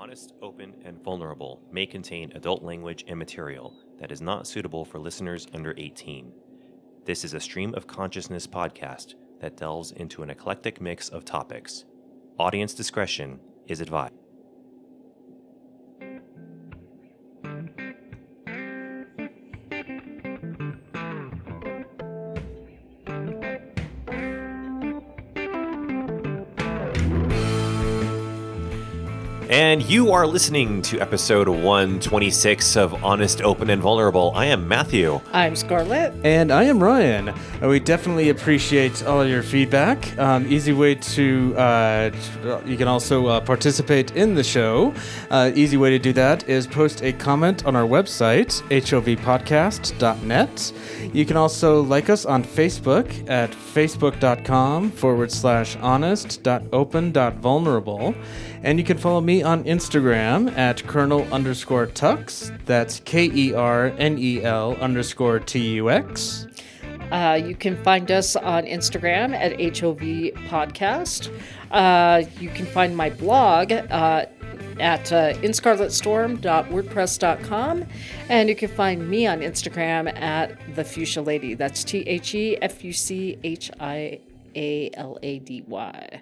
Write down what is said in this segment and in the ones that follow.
Honest, Open, and Vulnerable may contain adult language and material that is not suitable for listeners under 18. This is a stream of consciousness podcast that delves into an eclectic mix of topics. Audience discretion is advised. You are listening to episode 126 of Honest, Open, and Vulnerable. I am Matthew. I'm Scarlett. And I am Ryan. We definitely appreciate all your feedback. Um, easy way to, uh, you can also uh, participate in the show. Uh, easy way to do that is post a comment on our website, hovpodcast.net. You can also like us on Facebook at facebook.com forward slash honest.open.vulnerable. And you can follow me on Instagram at Kernel underscore Tux. That's K E R N E L underscore T U X. Uh, you can find us on Instagram at HOV Podcast. Uh, you can find my blog uh, at uh, inscarletstorm.wordpress.com. And you can find me on Instagram at The Fuchsia Lady. That's T H E F U C H I A L A D Y.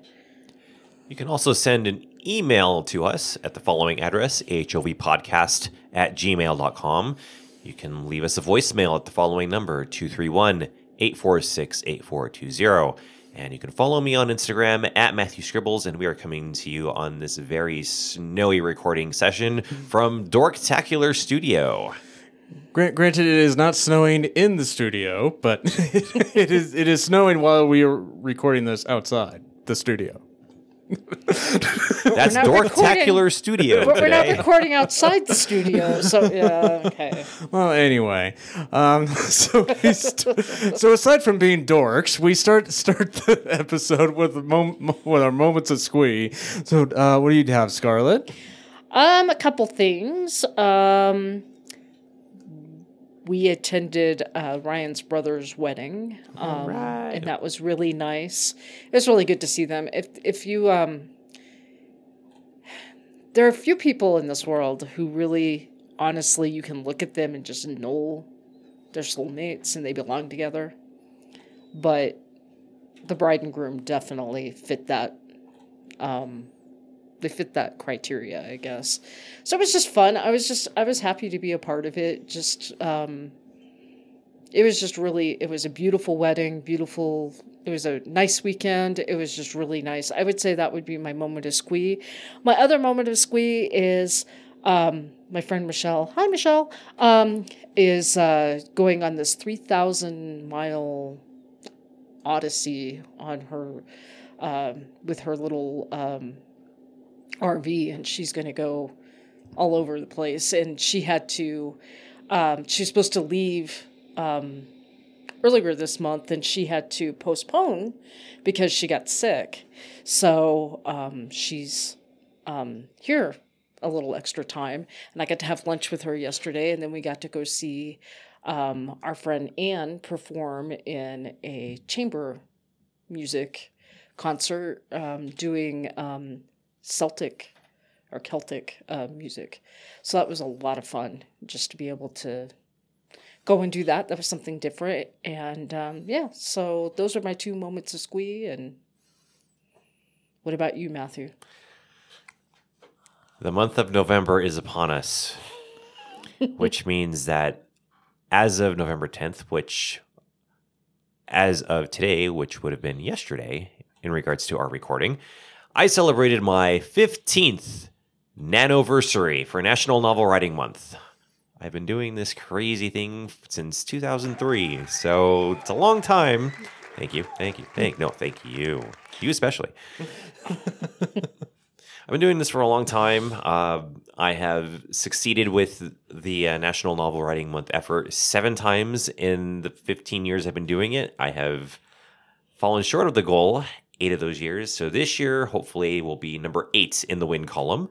You can also send an email to us at the following address, hovpodcast at gmail.com. You can leave us a voicemail at the following number, 231 846 8420. And you can follow me on Instagram at Matthew Scribbles, and we are coming to you on this very snowy recording session from Dorktacular Studio. Grant, granted, it is not snowing in the studio, but it is it is snowing while we are recording this outside the studio. That's Dorktacular Studio But we're not recording outside the studio, so yeah, okay. Well, anyway, um, so st- so aside from being dorks, we start start the episode with a mom- with our moments of squee. So, uh, what do you have, Scarlett? Um, a couple things. Um, we attended uh, Ryan's brother's wedding, um, and that was really nice. It was really good to see them. If if you um, there are a few people in this world who really, honestly, you can look at them and just know they're soulmates and they belong together. But the bride and groom definitely fit that um, they fit that criteria, I guess. So it was just fun. I was just I was happy to be a part of it. Just um it was just really it was a beautiful wedding, beautiful it was a nice weekend. It was just really nice. I would say that would be my moment of squee. My other moment of squee is um my friend Michelle, hi Michelle, um, is uh, going on this 3,000 mile odyssey on her um, with her little um, RV and she's going to go all over the place. And she had to, um, she was supposed to leave um, earlier this month and she had to postpone because she got sick. So um, she's um, here a little extra time. And I got to have lunch with her yesterday. And then we got to go see um, our friend Anne perform in a chamber music concert um, doing Celtic or Celtic uh, music. So that was a lot of fun just to be able to go and do that. That was something different. And um, yeah, so those are my two moments of squee. And what about you, Matthew? The month of November is upon us, which means that as of November 10th, which as of today, which would have been yesterday in regards to our recording, I celebrated my 15th nanoversary for National Novel Writing Month. I've been doing this crazy thing since 2003, so it's a long time. Thank you, thank you, thank no, thank you, you especially. I've been doing this for a long time. Uh, I have succeeded with the uh, National Novel Writing Month effort seven times in the 15 years I've been doing it. I have fallen short of the goal eight of those years. So this year, hopefully, will be number eight in the win column.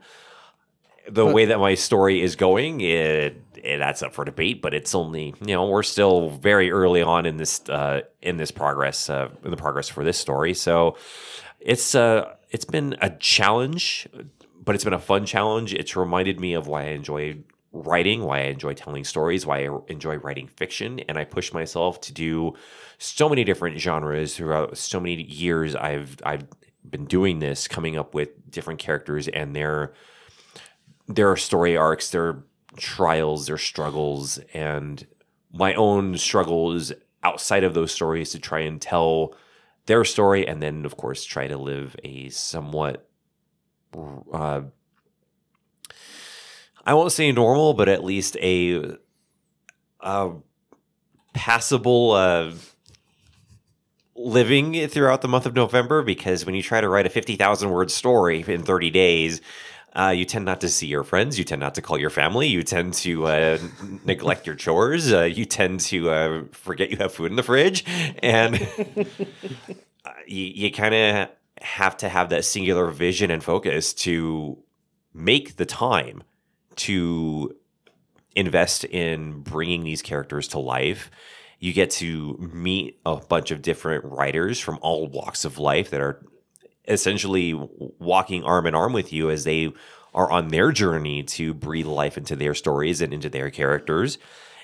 The way that my story is going, it, it that's up for debate. But it's only you know we're still very early on in this uh, in this progress uh, in the progress for this story. So it's uh it's been a challenge but it's been a fun challenge. It's reminded me of why I enjoy writing, why I enjoy telling stories, why I enjoy writing fiction, and I push myself to do so many different genres throughout so many years. I've I've been doing this, coming up with different characters and their their story arcs, their trials, their struggles, and my own struggles outside of those stories to try and tell their story, and then of course try to live a somewhat uh, I won't say normal, but at least a, a passable uh, living throughout the month of November. Because when you try to write a fifty thousand word story in thirty days, uh, you tend not to see your friends. You tend not to call your family. You tend to uh, neglect your chores. Uh, you tend to uh, forget you have food in the fridge, and you, you kind of have to have that singular vision and focus to make the time to invest in bringing these characters to life. You get to meet a bunch of different writers from all walks of life that are essentially walking arm in arm with you as they are on their journey to breathe life into their stories and into their characters.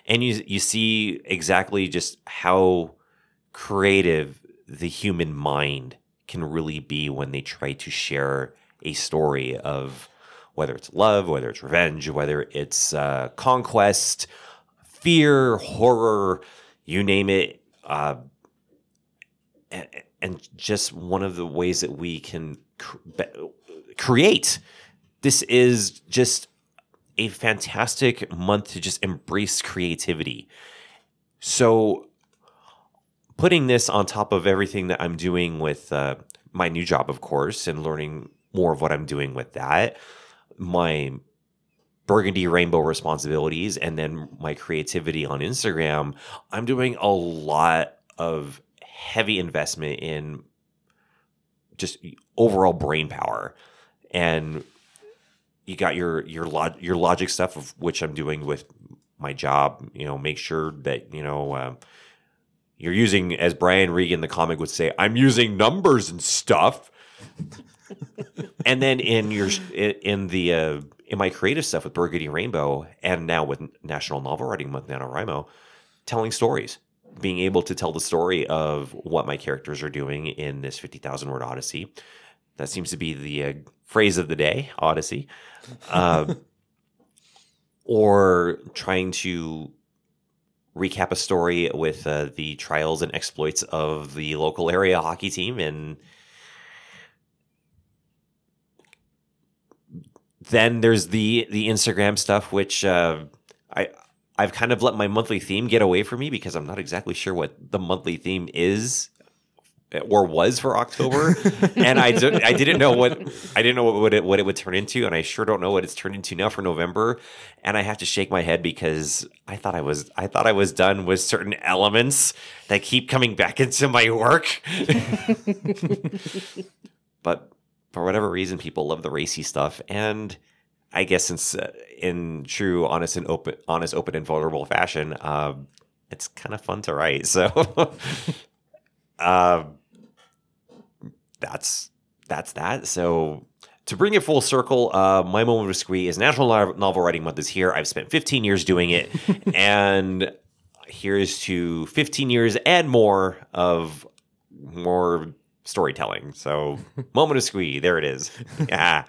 And you you see exactly just how creative the human mind can really be when they try to share a story of whether it's love, whether it's revenge, whether it's uh, conquest, fear, horror, you name it. Uh, and, and, just one of the ways that we can cr- create. This is just a fantastic month to just embrace creativity. So, putting this on top of everything that I'm doing with uh, my new job, of course, and learning more of what I'm doing with that, my burgundy rainbow responsibilities and then my creativity on Instagram, I'm doing a lot of heavy investment in just overall brain power. And you got your your log, your logic stuff of which I'm doing with my job, you know, make sure that, you know, uh, you're using as Brian Regan the comic would say, I'm using numbers and stuff. And then in your in the uh, in my creative stuff with Burgundy Rainbow, and now with National Novel Writing Month NaNoWriMo, telling stories, being able to tell the story of what my characters are doing in this fifty thousand word Odyssey. That seems to be the uh, phrase of the day, Odyssey, uh, or trying to recap a story with uh, the trials and exploits of the local area hockey team and then there's the the Instagram stuff, which uh, I I've kind of let my monthly theme get away from me because I'm not exactly sure what the monthly theme is or was for October, and I d- I didn't know what I didn't know what it what it would turn into, and I sure don't know what it's turned into now for November, and I have to shake my head because I thought I was I thought I was done with certain elements that keep coming back into my work, but for whatever reason, people love the racy stuff, and I guess since uh, in true honest and open, honest, open, and vulnerable fashion, uh, it's kind of fun to write. So, uh, that's that's that. So to bring it full circle, uh, my moment of squee is National Novel Writing Month is here. I've spent 15 years doing it, and here's to 15 years and more of more storytelling. So, moment of squee, there it is. Yeah.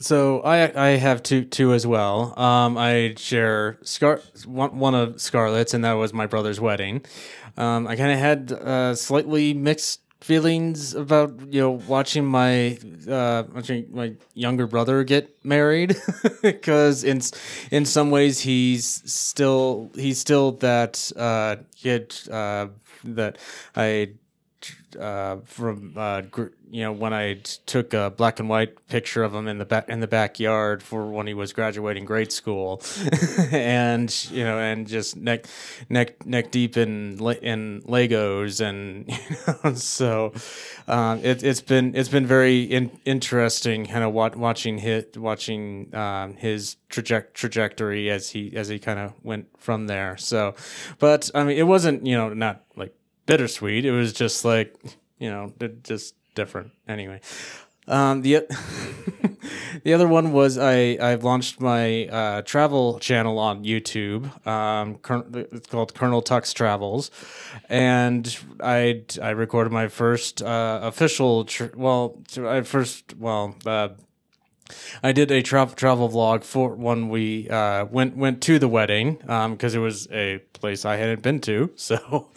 So I I have two two as well. Um, I share Scar one one of Scarlett's, and that was my brother's wedding. Um, I kind of had uh, slightly mixed feelings about you know watching my uh watching my younger brother get married because in in some ways he's still he's still that uh kid uh that I uh, from uh, gr- you know when I took a black and white picture of him in the back in the backyard for when he was graduating grade school, and you know and just neck neck neck deep in in Legos and you know so um, it, has been it's been very in, interesting kind of wat- watching his watching um, his traje- trajectory as he as he kind of went from there. So, but I mean it wasn't you know not like bittersweet. It was just like, you know, just different. Anyway, Um, the the other one was I I've launched my uh, travel channel on YouTube. Um, it's called Kernel Tux Travels, and I I recorded my first uh, official tr- well I first well. Uh, I did a tra- travel vlog for when we uh, went went to the wedding because it was a place I hadn't been to. So,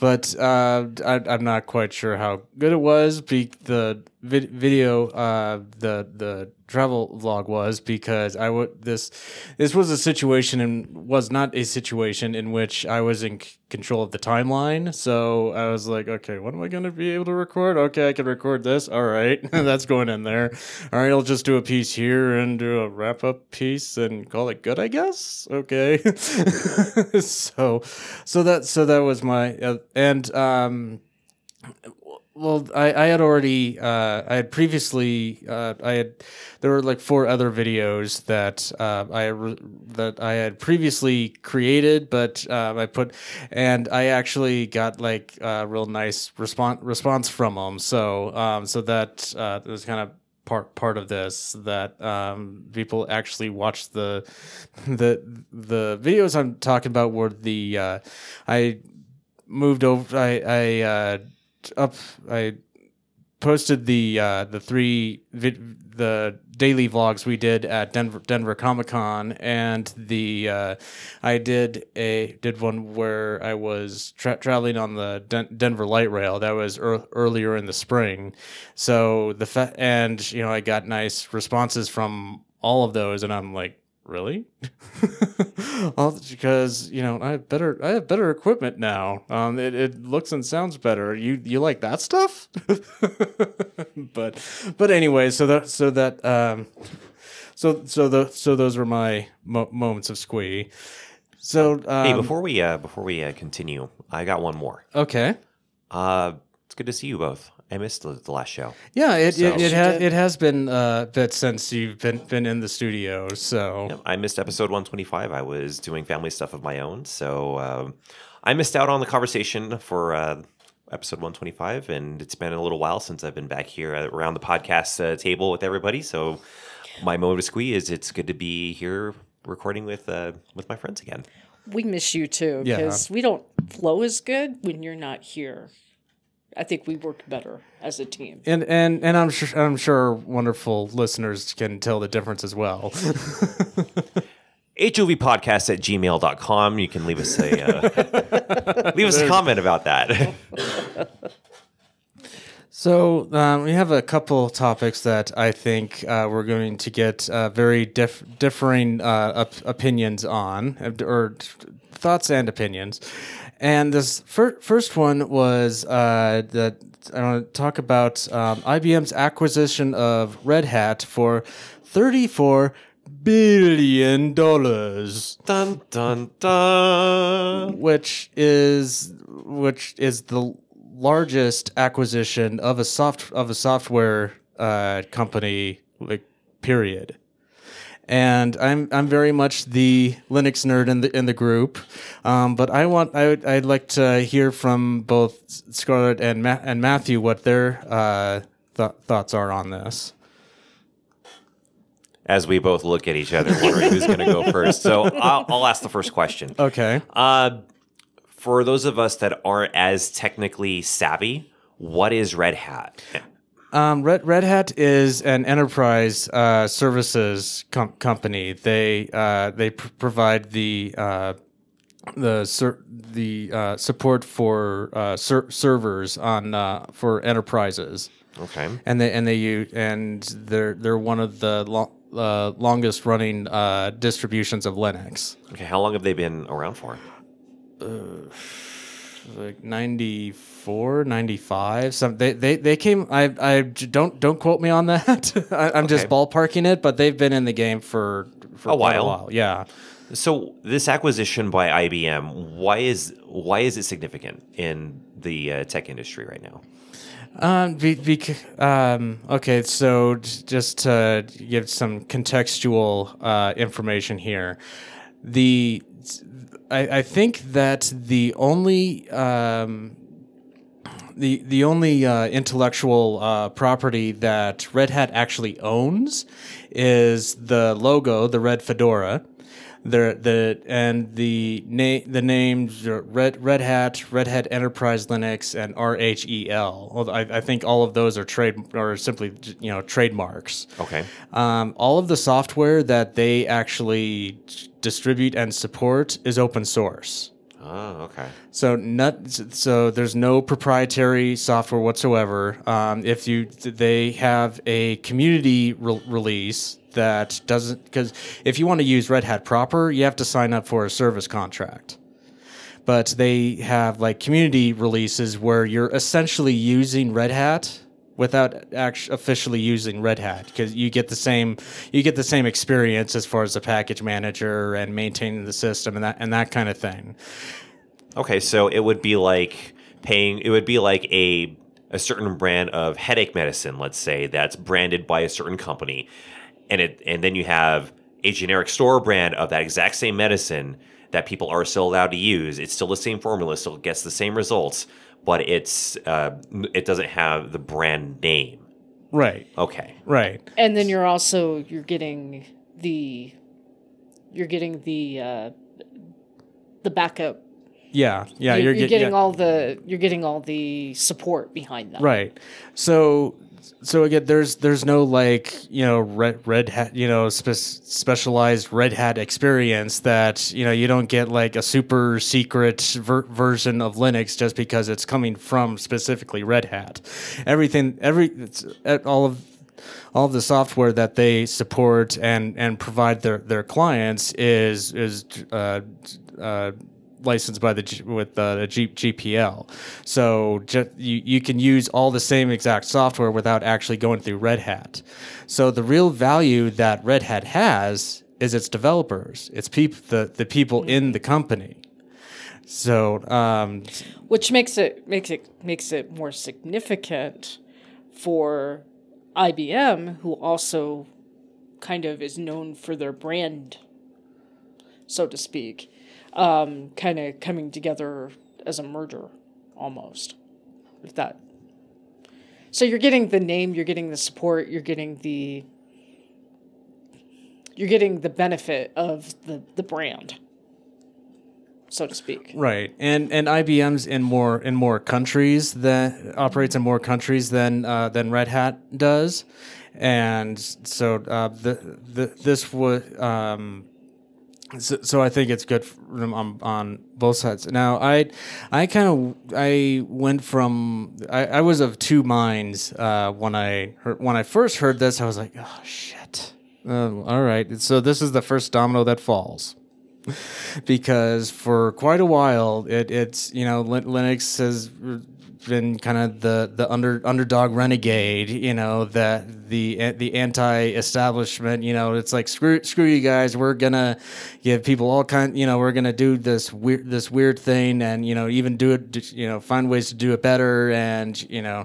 but uh, I, I'm not quite sure how good it was. Be- the vid- video, uh, the the travel vlog was because I would this this was a situation and was not a situation in which I was in c- control of the timeline. So I was like, okay, what am I going to be able to record? Okay, I can record this. All right, that's going in there. All right, I'll just do a piece here and do a wrap up piece and call it good, I guess. Okay. so, so that so that was my uh, and um well I, I had already uh, i had previously uh, i had there were like four other videos that uh, i re- that i had previously created but um, i put and i actually got like a real nice response response from them so um, so that uh, was kind of part part of this that um, people actually watched the the the videos i'm talking about were the uh, i moved over i i uh, up i posted the uh the three vid- the daily vlogs we did at denver denver comic-con and the uh i did a did one where i was tra- traveling on the Den- denver light rail that was ear earlier in the spring. So the fa- and you know i got nice responses from all of those and i'm like really? All because you know i have better i have better equipment now. Um it, it looks and sounds better. You you like that stuff? But but anyway so that so that um so so the so those were my mo- moments of squee. So um, hey, before we uh, before we uh, continue, I got one more. okay. Uh, it's good to see you both. I missed the, the last show. yeah it So- it, it has it has been uh, a bit since you've been been in the studio so Yep, I missed episode 125. I was doing family stuff of my own, so um, I missed out on the conversation for uh, episode 125, and it's been a little while since I've been back here uh, around the podcast uh, table with everybody. So my moment of squee is it's good to be here recording with uh, with my friends again. We miss you too Yeah. because we don't flow as good when you're not here. I think we work better as a team. and and and I'm sure I'm sure wonderful listeners can tell the difference as well. HOVpodcast at gmail.com. You can leave us a uh, leave us a comment about that. So um, we have a couple topics that I think uh, we're going to get uh, very diff- differing uh, op- opinions on, or t- thoughts and opinions. And this fir- first one was uh, that I want to talk about um, IBM's acquisition of Red Hat for thirty-four billion dollars dun dun dun. which is which is the largest acquisition of a soft of a software uh, company like period. And I'm I'm very much the Linux nerd in the in the group, um, but I want I would, I'd like to hear from both Scarlett and Ma- and Matthew what their uh, th- thoughts are on this. As we both look at each other, wondering who's going to go first. So I'll, I'll ask the first question. Okay. Uh, for those of us that aren't as technically savvy, what is Red Hat? Um, Red Red Hat is an enterprise uh, services com- company. They uh, they pr- provide the uh, the ser- the uh, support for uh, ser- servers on uh, for enterprises, Okay. and they and they use and they're they're one of the lo- uh, longest running uh, distributions of Linux. Okay. How long have they been around for? Like 94 95 some they they, they came I I don't don't quote me on that I, i'm just ballparking it but they've been in the game for for A while. a while yeah So this acquisition by IBM, why is why is it significant in the uh, tech industry right now? um, be, bec- um okay so just to give some contextual uh, information here the I, I think that the only um, the the only uh, intellectual uh, property that Red Hat actually owns is the logo, the red fedora. The, the and the name the names Red Red Hat, Red Hat Enterprise Linux, and RHEL. Well, I, I think all of those are trade or simply you know trademarks. Okay. Um, all of the software that they actually distribute and support is open source. Oh, okay. So not so there's no proprietary software whatsoever. Um, if you they have a community re- release that doesn't because if you want to use Red Hat proper, you have to sign up for a service contract. But they have like community releases where you're essentially using Red Hat without actually officially using Red Hat because you get the same you get the same experience as far as the package manager and maintaining the system and that and that kind of thing. Okay, so it would be like paying. It would be like a a certain brand of headache medicine, let's say, that's branded by a certain company, and it and then you have a generic store brand of that exact same medicine that people are still allowed to use. It's still the same formula, still gets the same results, but it's uh, it doesn't have the brand name. Right. Okay. Right. And then you're also you're getting the you're getting the uh, the backup. Yeah. Yeah. you're, you're get- getting yeah. all the you're getting all the support behind that. Right. So so again there's there's no like, you know, red red hat, you know, spe- specialized red hat experience that, you know, you don't get like a super secret ver- version of Linux just because it's coming from specifically Red Hat. Everything every all of all of the software that they support and and provide their their clients is is uh, uh, licensed by the with the G- GPL. So you you can use all the same exact software without actually going through Red Hat. So the real value that Red Hat has is its developers. It's peop- the the people in the company. So um, Which makes it makes it makes it more significant for IBM, who also kind of is known for their brand, so to speak, um, kind of coming together as a merger, almost. If that. So you're getting the name, you're getting the support, you're getting the. You're getting the benefit of the, the brand, so to speak. Right, and and IBM's in more in more countries that operates in more countries than uh, than Red Hat does, and so uh, the, the this would um, so, so I think it's good them on, on both sides. Now I I kind of I went from I, I was of two minds uh, when I heard, when I first heard this I was like oh shit. Uh, all right. So this is the first domino that falls. Because for quite a while it, it's you know Lin- Linux has been kind of the the under underdog renegade you know that the the anti-establishment you know it's like screw screw you guys we're gonna give people all kind you know we're gonna do this weird this weird thing and you know even do it you know find ways to do it better and you know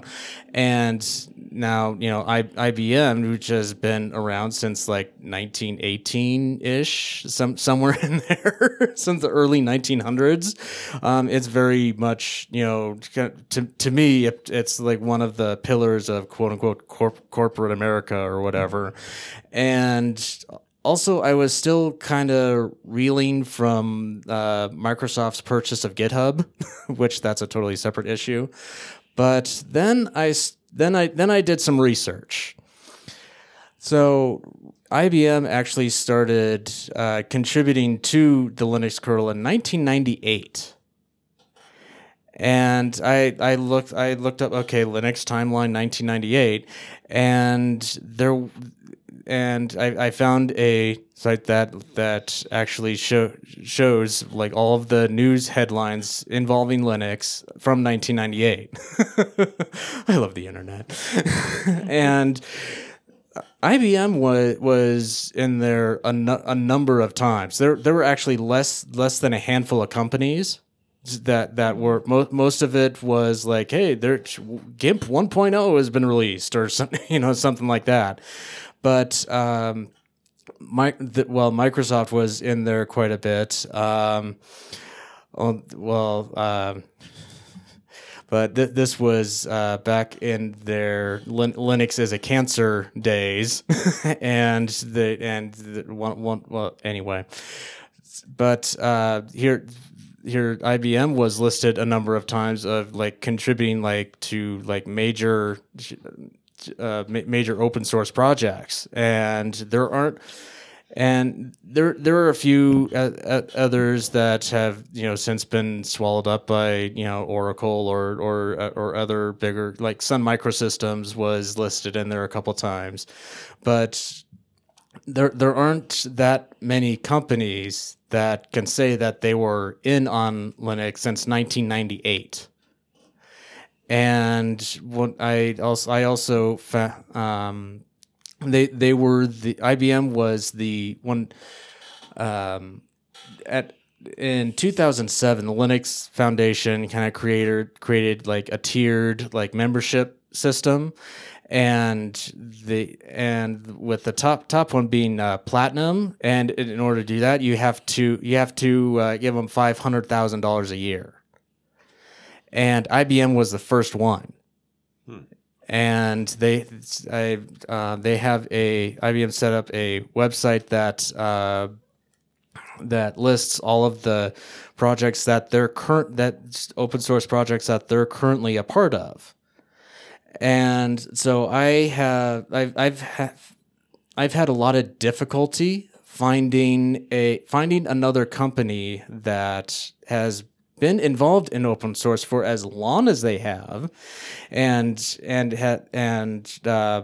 and now you know I, IBM which has been around since like 1918 ish some somewhere in there since the early 1900s um, it's very much you know to, to me it, it's like one of the pillars of quote unquote corp- corporate America or whatever and also I was still kind of reeling from uh, Microsoft's purchase of GitHub which that's a totally separate issue but then I then I then I did some research. So IBM actually started uh, contributing to the Linux kernel in 1998. And I, I looked I looked up okay Linux timeline 1998 and there and I, I found a site that that actually show, shows like all of the news headlines involving Linux from 1998. I love the internet, and IBM was was in there a, a number of times. There there were actually less less than a handful of companies that that were mo- most of it was like hey there GIMP 1.0 has been released or something you know something like that. But um my, the, well Microsoft was in there quite a bit. Um well, well um but th- this was uh, back in their Lin- Linux as a cancer days, and the and the one one well anyway, but uh, here here IBM was listed a number of times of like contributing like to like major uh, ma- major open source projects, and there aren't. And there, there are a few uh, uh, others that have, you know, since been swallowed up by, you know, Oracle or or uh, or other bigger, like Sun Microsystems was listed in there a couple times, but there there aren't that many companies that can say that they were in on Linux since 1998 and what I also I also um, they they were the IBM was the one um, at in 2007 the Linux Foundation kind of created created like a tiered like membership system and the and with the top top one being uh, platinum and in order to do that you have to you have to uh, give them five hundred thousand dollars a year and IBM was the first one. And they, I, uh, they have a IBM set up a website that uh, that lists all of the projects that they're current that open source projects that they're currently a part of. And so I have I've I've ha- I've had a lot of difficulty finding a finding another company that has been involved in open source for as long as they have, and and ha- and uh,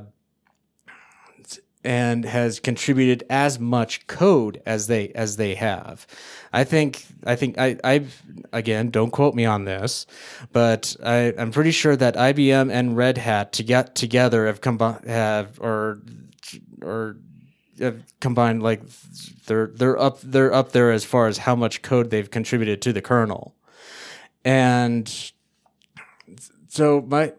and has contributed as much code as they as they have. I think I think I I've again don't quote me on this, but I I'm pretty sure that IBM and Red Hat to get together have combined have or or have combined like they're they're up they're up there as far as how much code they've contributed to the kernel and so my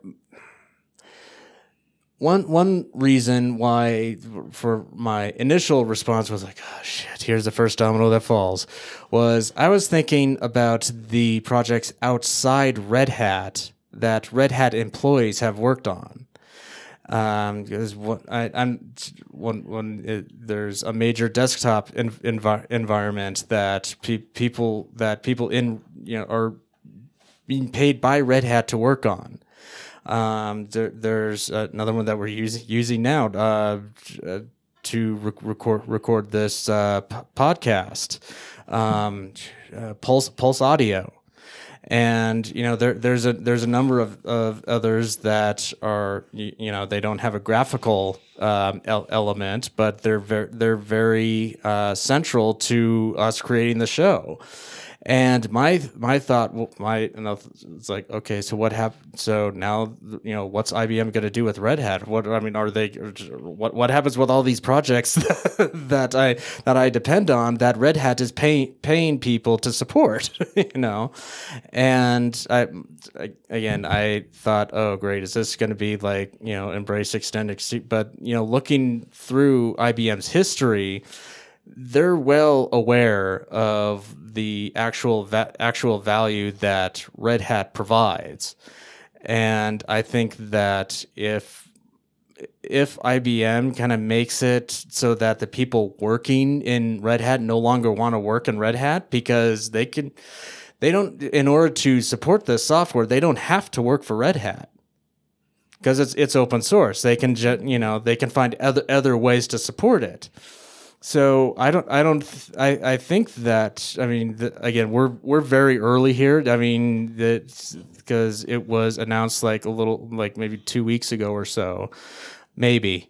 one one reason why for my initial response was like oh shit here's the first domino that falls was i was thinking about the projects outside red hat that red hat employees have worked on um, because what I, I'm when when it, there's a major desktop environment that pe- people that people in you know are being paid by Red Hat to work on. Um, there, there's another one that we're using using now uh, to re- record record this uh, p- podcast, um, uh, Pulse Pulse Audio, and you know there, there's a there's a number of, of others that are you, you know they don't have a graphical um, el- element, but they're very they're very uh, central to us creating the show. And my my thought, my know, it's like okay, so what happened? So now you know what's IBM going to do with Red Hat? What I mean, are they? What what happens with all these projects that I that I depend on that Red Hat is paying paying people to support? you know, and I again I thought, oh great, is this going to be like you know embrace extend But you know, looking through IBM's history they're well aware of the actual va- actual value that Red Hat provides, and I think that if if IBM kind of makes it so that the people working in Red Hat no longer want to work in Red Hat because they can they don't in order to support this software they don't have to work for Red Hat. Because it's it's open source. They can you know they can find other other ways to support it so I don't, I don't, I, I think that, I mean, the, again, we're we're very early here. I mean, that because it was announced like a little, like maybe two weeks ago or so, maybe.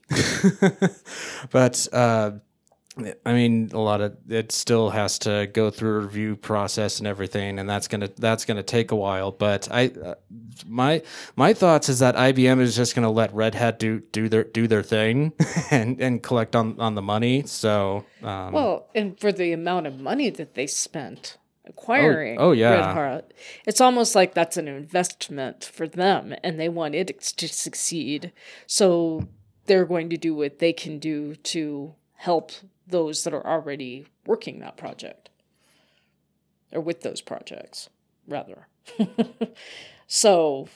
but uh, I mean, a lot of it still has to go through a review process and everything, and that's gonna that's gonna take a while. But I, uh, my my thoughts is that IBM is just gonna let Red Hat do do their do their thing and and collect on on the money. So um, well, and for the amount of money that they spent acquiring oh, oh yeah. Red Hat, it's almost like that's an investment for them, and they want it to succeed. So they're going to do what they can do to help those that are already working that project or with those projects rather So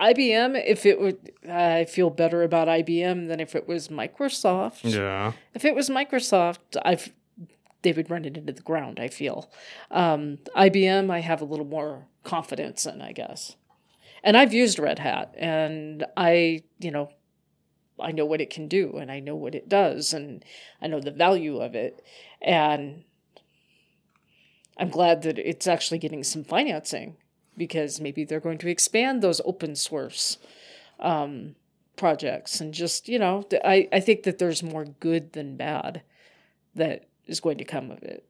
IBM, if it would, I feel better about IBM than if it was Microsoft. Yeah. If it was Microsoft, I've they would run it into the ground. I feel um, IBM. I have a little more confidence in, I guess. And I've used Red Hat, and I, you know, I know what it can do, and I know what it does, and I know the value of it, and I'm glad that it's actually getting some financing because maybe they're going to expand those open source um, projects and just you know I, I think that there's more good than bad that is going to come of it.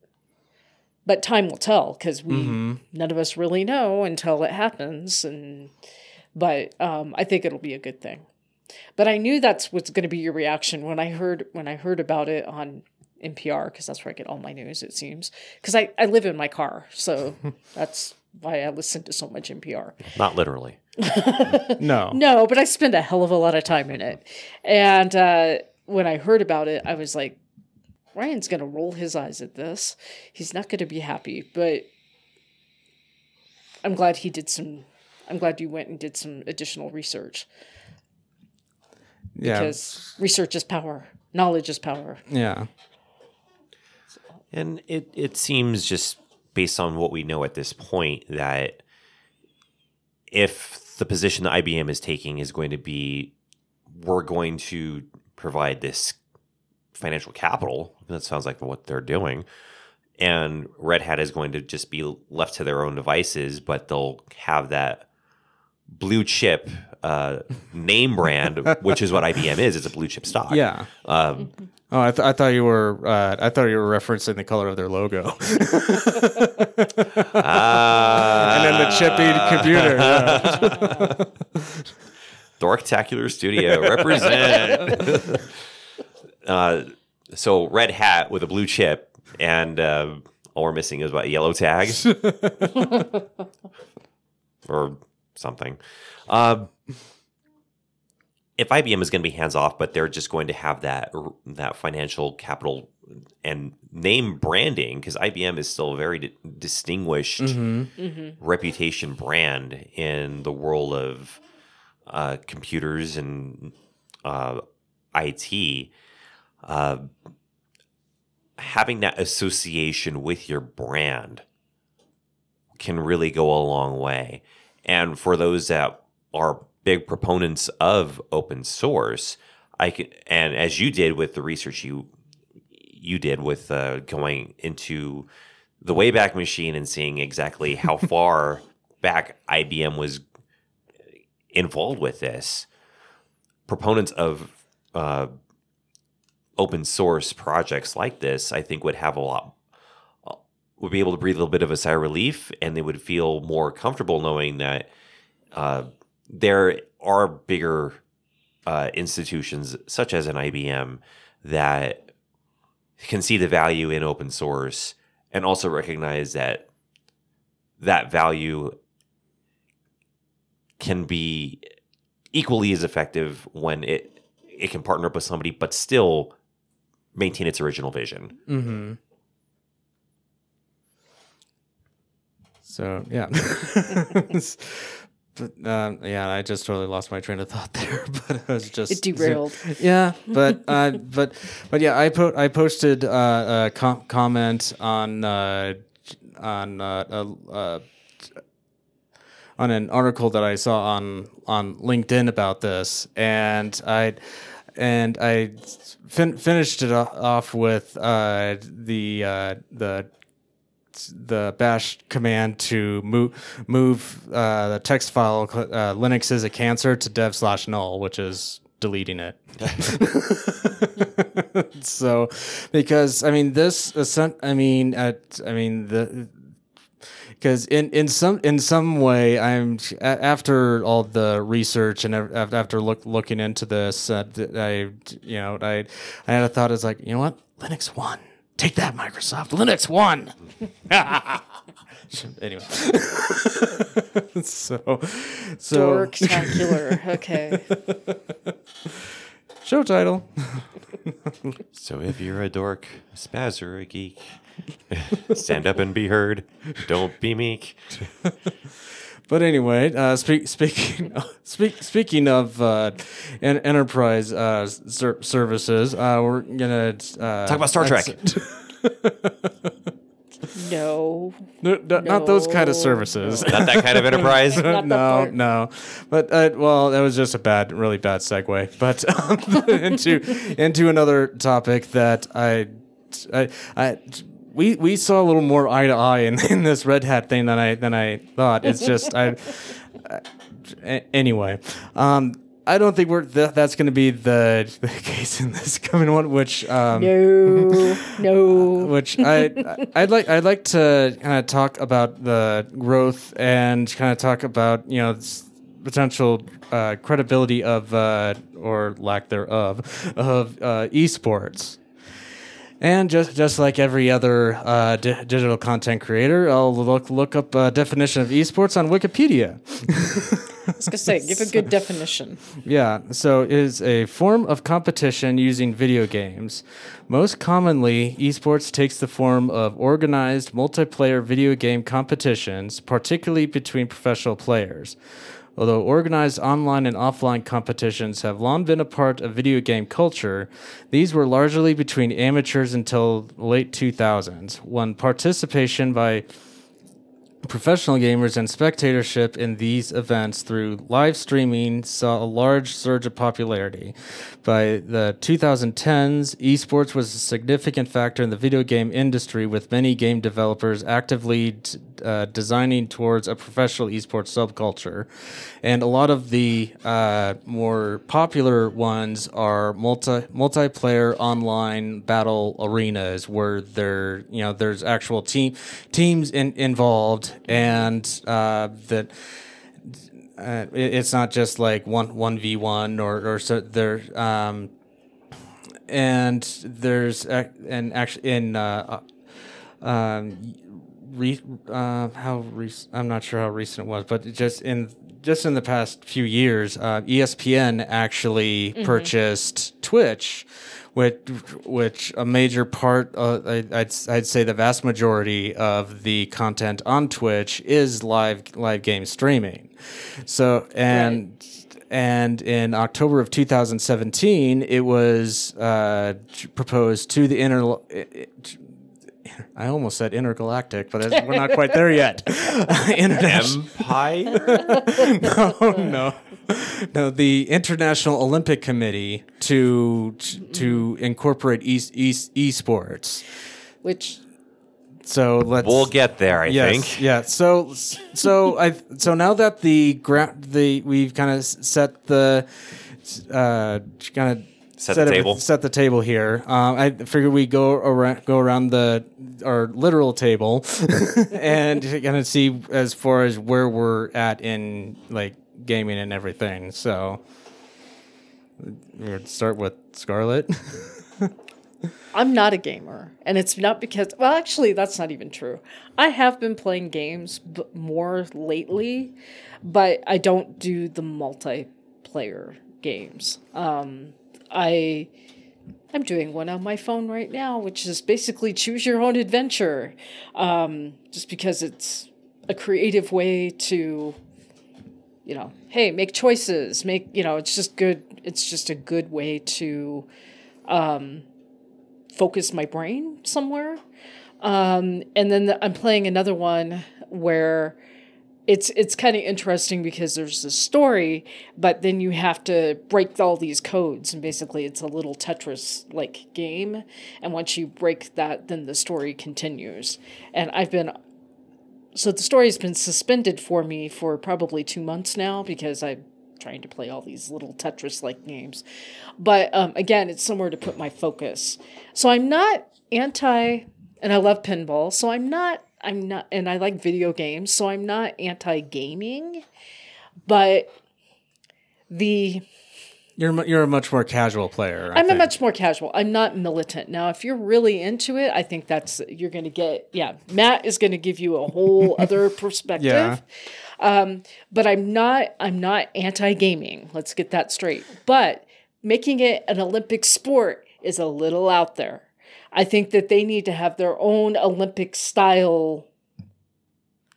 But time will tell because we Mhm. none of us really know until it happens and but um, i think it'll be a good thing but i knew that's what's going to be your reaction when i heard when i heard about it on npr because that's where i get all my news it seems because I, I live in my car so that's why i listen to so much npr Not literally. No. no, but I spend a hell of a lot of time in it. And uh, when I heard about it, I was like, Ryan's going to roll his eyes at this. He's not going to be happy. But I'm glad he did some, I'm glad you went and did some additional research Yeah. because research is power, knowledge is power. Yeah. And it, it seems just based on what we know at this point that if the position that IBM is taking is going to be we're going to provide this financial capital, that sounds like what they're doing. And Red Hat is going to just be left to their own devices, but they'll have that blue chip uh, name brand, which is what IBM is. It's a blue chip stock. Yeah. Um, Oh, I, th- I thought you were. Uh, I thought you were referencing the color of their logo, ah. and then the chippy computer. yeah. Dorktacular Studio represent. uh, so red hat with a blue chip, and uh, all we're missing is what yellow tag or something. Um, if IBM is going to be hands off, but they're just going to have that that financial capital and name branding, because IBM is still a very di- distinguished Mhm. hmm reputation brand in the world of uh, computers and uh, IT. Uh, having that association with your brand can really go a long way. And for those that are big proponents of open source, I can, and as you did with the research you you did with uh, going into the Wayback Machine and seeing exactly how far back IBM was involved with this. Proponents of uh, open source projects like this, I think, would have a lot, would be able to breathe a little bit of a sigh of relief, and they would feel more comfortable knowing that uh, there are bigger uh, institutions, such as an IBM, that can see the value in open source and also recognize that that value can be equally as effective when it it can partner up with somebody but still maintain its original vision. Mm-hmm. So yeah, but um, yeah, I just totally lost my train of thought there. But I was just It derailed. Yeah, but uh, but but yeah, I po- I posted uh, a com- comment on uh, on uh, uh, on an article that I saw on on LinkedIn about this, and I and I fin- finished it off with uh, the uh, the the bash command to move move uh, the text file uh, Linux is a cancer to dev slash null, which is deleting it. so, because I mean this, essen- I mean, at, I mean the. Because in, in some in some way, I'm after all the research and af- after look, looking into this, uh, I you know I I had a thought is like you know what Linux won, take that Microsoft Linux won. anyway, so so Dorktacular. Okay. show title. So if you're a dork, a spaz, or a geek, stand up and be heard. Don't be meek. But anyway, uh, speak, speaking speak, speaking of uh, en- enterprise uh, ser- services, uh, we're gonna uh, Talk about Star Trek. No. No, no, Not those kind of No. services. Not that kind of enterprise. Not no, no. But uh, well, that was just a bad, really bad segue. But um, into into another topic that I, I, I we we saw a little more eye to eye in, in this red hat thing than I than I thought. It's just I. I anyway, um, I don't think we're th- that's going to be the, the case in this coming one, which um, No. No. which I I'd like I'd like to kind of talk about the growth and kind of talk about you know potential uh, credibility of uh, or lack thereof of uh, esports. And just just like every other uh, di- digital content creator, I'll look look up a definition of esports on Wikipedia. I was gonna say, give a good definition. Yeah, so it is a form of competition using video games. Most commonly, esports takes the form of organized multiplayer video game competitions, particularly between professional players. Although organized online and offline competitions have long been a part of video game culture, these were largely between amateurs until late 2000s, when participation by professional gamers and spectatorship in these events through live streaming saw a large surge of popularity. By the 2010s, esports was a significant factor in the video game industry, with many game developers actively uh, designing towards a professional esports subculture. And a lot of the uh, more popular ones are multi multiplayer online battle arenas where there you know there's actual team teams in, involved and uh, that uh, it- it's not just like one one v one or or so there um, and there's and actually in uh, uh, um, re, uh, how rec- I'm not sure how recent it was, but just in just in the past few years, uh, ESPN actually purchased Twitch, which which a major part, uh, I, I'd I'd say the vast majority of the content on Twitch is live live game streaming. So and. And in October of 2017, it was uh, proposed to the inter. I almost said intergalactic, but we're not quite there yet. International. Empire. no, no, no. The International Olympic Committee to to incorporate e e esports. Which So let's. We'll get there. I yes, think. Yeah. So so I so now that the ground the we've kind of set the uh kind of Set the table. set the table here. Um, I figure we go around go around the our literal table and kind of see as far as where we're at in like gaming and everything. So we'll start with Scarlett. I'm not a gamer, and it's not because well, actually, that's not even true. I have been playing games b- more lately, but I don't do the multiplayer games. Um, I I'm doing one on my phone right now, which is basically choose your own adventure, um, just because it's a creative way to you know, hey, make choices, make, you know, it's just good. It's just a good way to um, focus my brain somewhere. Um, and then the, I'm playing another one where it's it's kind of interesting because there's a story, but then you have to break all these codes, and basically it's a little Tetris like game. And once you break that, then the story continues. And I've been so the story has been suspended for me for probably two months now because I'm trying to play all these little Tetris like games. But um, again, it's somewhere to put my focus. So I'm not anti, and I love pinball. So I'm not, I'm not, and I like video games. So I'm not anti gaming, but the You're you're a much more casual player. I I'm a much more casual. I'm not militant. Now, if you're really into it, I think that's you're going to get. Yeah, Matt is going to give you a whole other perspective. Yeah. Um, but I'm not. I'm not anti gaming. Let's get that straight. But making it an Olympic sport is a little out there. I think that they need to have their own Olympic style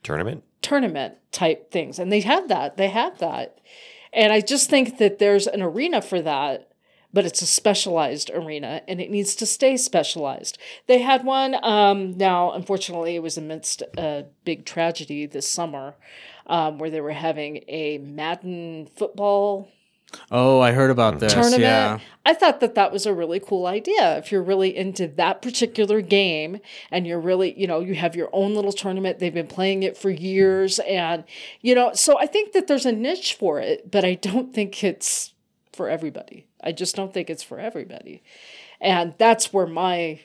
Tournament. tournament type things. And they have that. They have that. And I just think that there's an arena for that, but it's a specialized arena and it needs to stay specialized. They had one, um, now, unfortunately, it was amidst a big tragedy this summer um, where they were having a Madden football Oh, I heard about hmm. this. tournament. Yeah. I thought that that was a really cool idea. If you're really into that particular game and you're really, you know, you have your own little tournament, they've been playing it for years. And, you know, so I think that there's a niche for it, but I don't think it's for everybody. I just don't think it's for everybody. And that's where my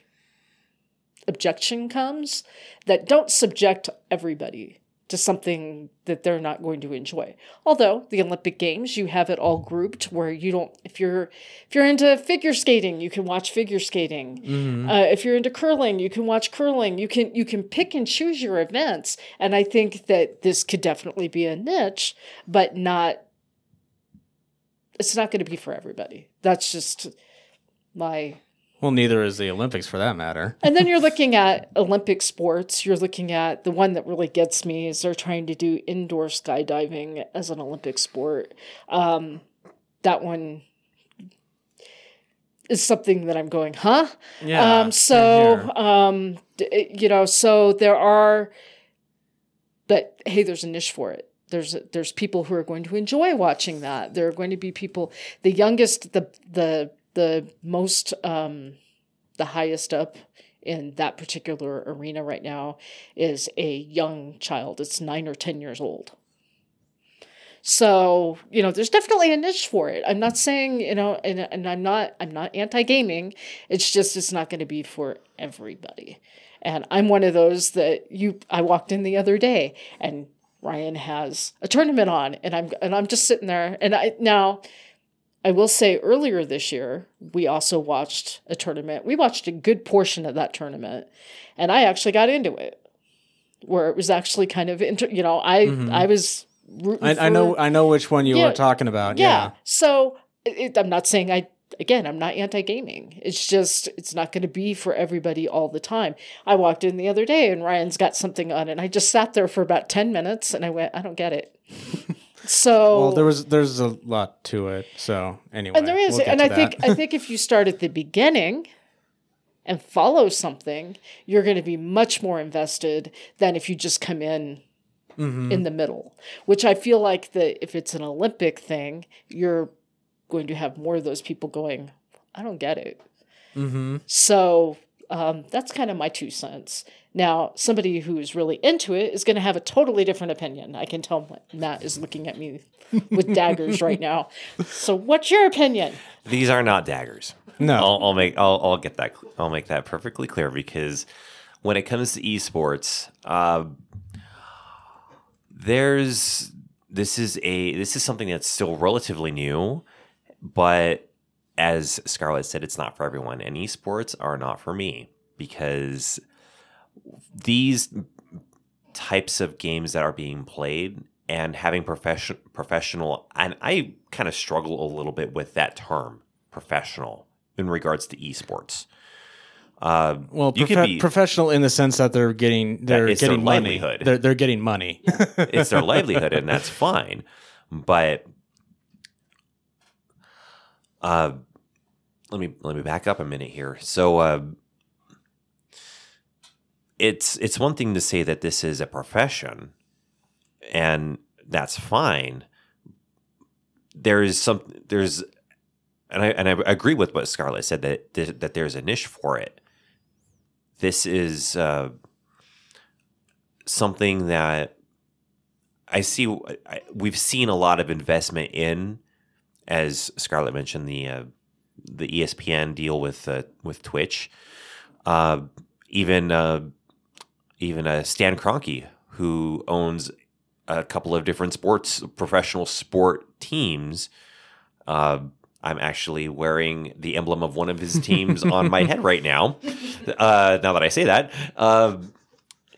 objection comes that don't subject everybody to something that they're not going to enjoy. Although the Olympic Games, you have it all grouped where you don't. If you're if you're into figure skating, you can watch figure skating. Uh, if you're into curling, you can watch curling. You can you can pick and choose your events. And I think that this could definitely be a niche, but not. It's not going to be for everybody. That's just my Well, neither is the Olympics for that matter. and then you're looking at Olympic sports. You're looking at the one that really gets me is they're trying to do indoor skydiving as an Olympic sport. Um, that one is something that I'm going, huh? Yeah. um, so, um, d- you know, so there are, but hey, there's a niche for it. There's there's people who are going to enjoy watching that. There are going to be people. The youngest, the the the most, um, the highest up in that particular arena right now is a young child. It's nine or ten years old. So, you know, there's definitely a niche for it. I'm not saying, you know, and, and I'm not I'm not anti-gaming. It's just it's not going to be for everybody. And I'm one of those that you I walked in the other day and Ryan has a tournament on and I'm and I'm just sitting there and I now I will say earlier this year, we also watched a tournament. We watched a good portion of that tournament, and I actually got into it, where it was actually kind of, inter- you know, I mm-hmm. I was rooting I, I know I know which one you Yeah. are talking about. yeah. Yeah. So it, I'm not saying I. Again, I'm not anti gaming. It's just, it's not going to be for everybody all the time. I walked in the other day and Ryan's got something on, and I just sat there for about 10 minutes and I went, I don't get it. so, Well, there was there's a lot to it. So anyway, and there is, we'll and I think. I think if you start at the beginning and follow something, you're going to be much more invested than if you just come in Mm-hmm. in the middle. Which I feel like that if it's an Olympic thing, you're going to have more of those people going, I don't get it. Mm-hmm. So um, that's kind of my two cents. Now, somebody who's really into it is going to have a totally different opinion. I can tell Matt is looking at me with daggers right now. So, what's your opinion? These are not daggers. No. I'll, I'll make I'll, I'll get that I'll make that perfectly clear because when it comes to esports, uh, there's this is a this is something that's still relatively new, but as Scarlett said, it's not for everyone, and esports are not for me because these types of games that are being played and having profession professional and I kind of struggle a little bit with that term professional in regards to esports. Uh, Well, could be professional in the sense that they're getting they're it's their getting money. livelihood. They're they're getting money. it's their livelihood and that's fine but uh let me let me back up a minute here so uh it's it's one thing to say that this is a profession and that's fine there is some there's and I and I agree with what Scarlett said that that, there's a niche for it this is uh something that I see. I, we've seen a lot of investment in, as Scarlett mentioned, the uh, the ESPN deal with uh, with Twitch. Uh, even uh, even uh, Stan Kroenke, who owns a couple of different sports, professional sport teams. Uh, I'm actually wearing the emblem of one of his teams on my head right now. Uh, now that I say that, uh,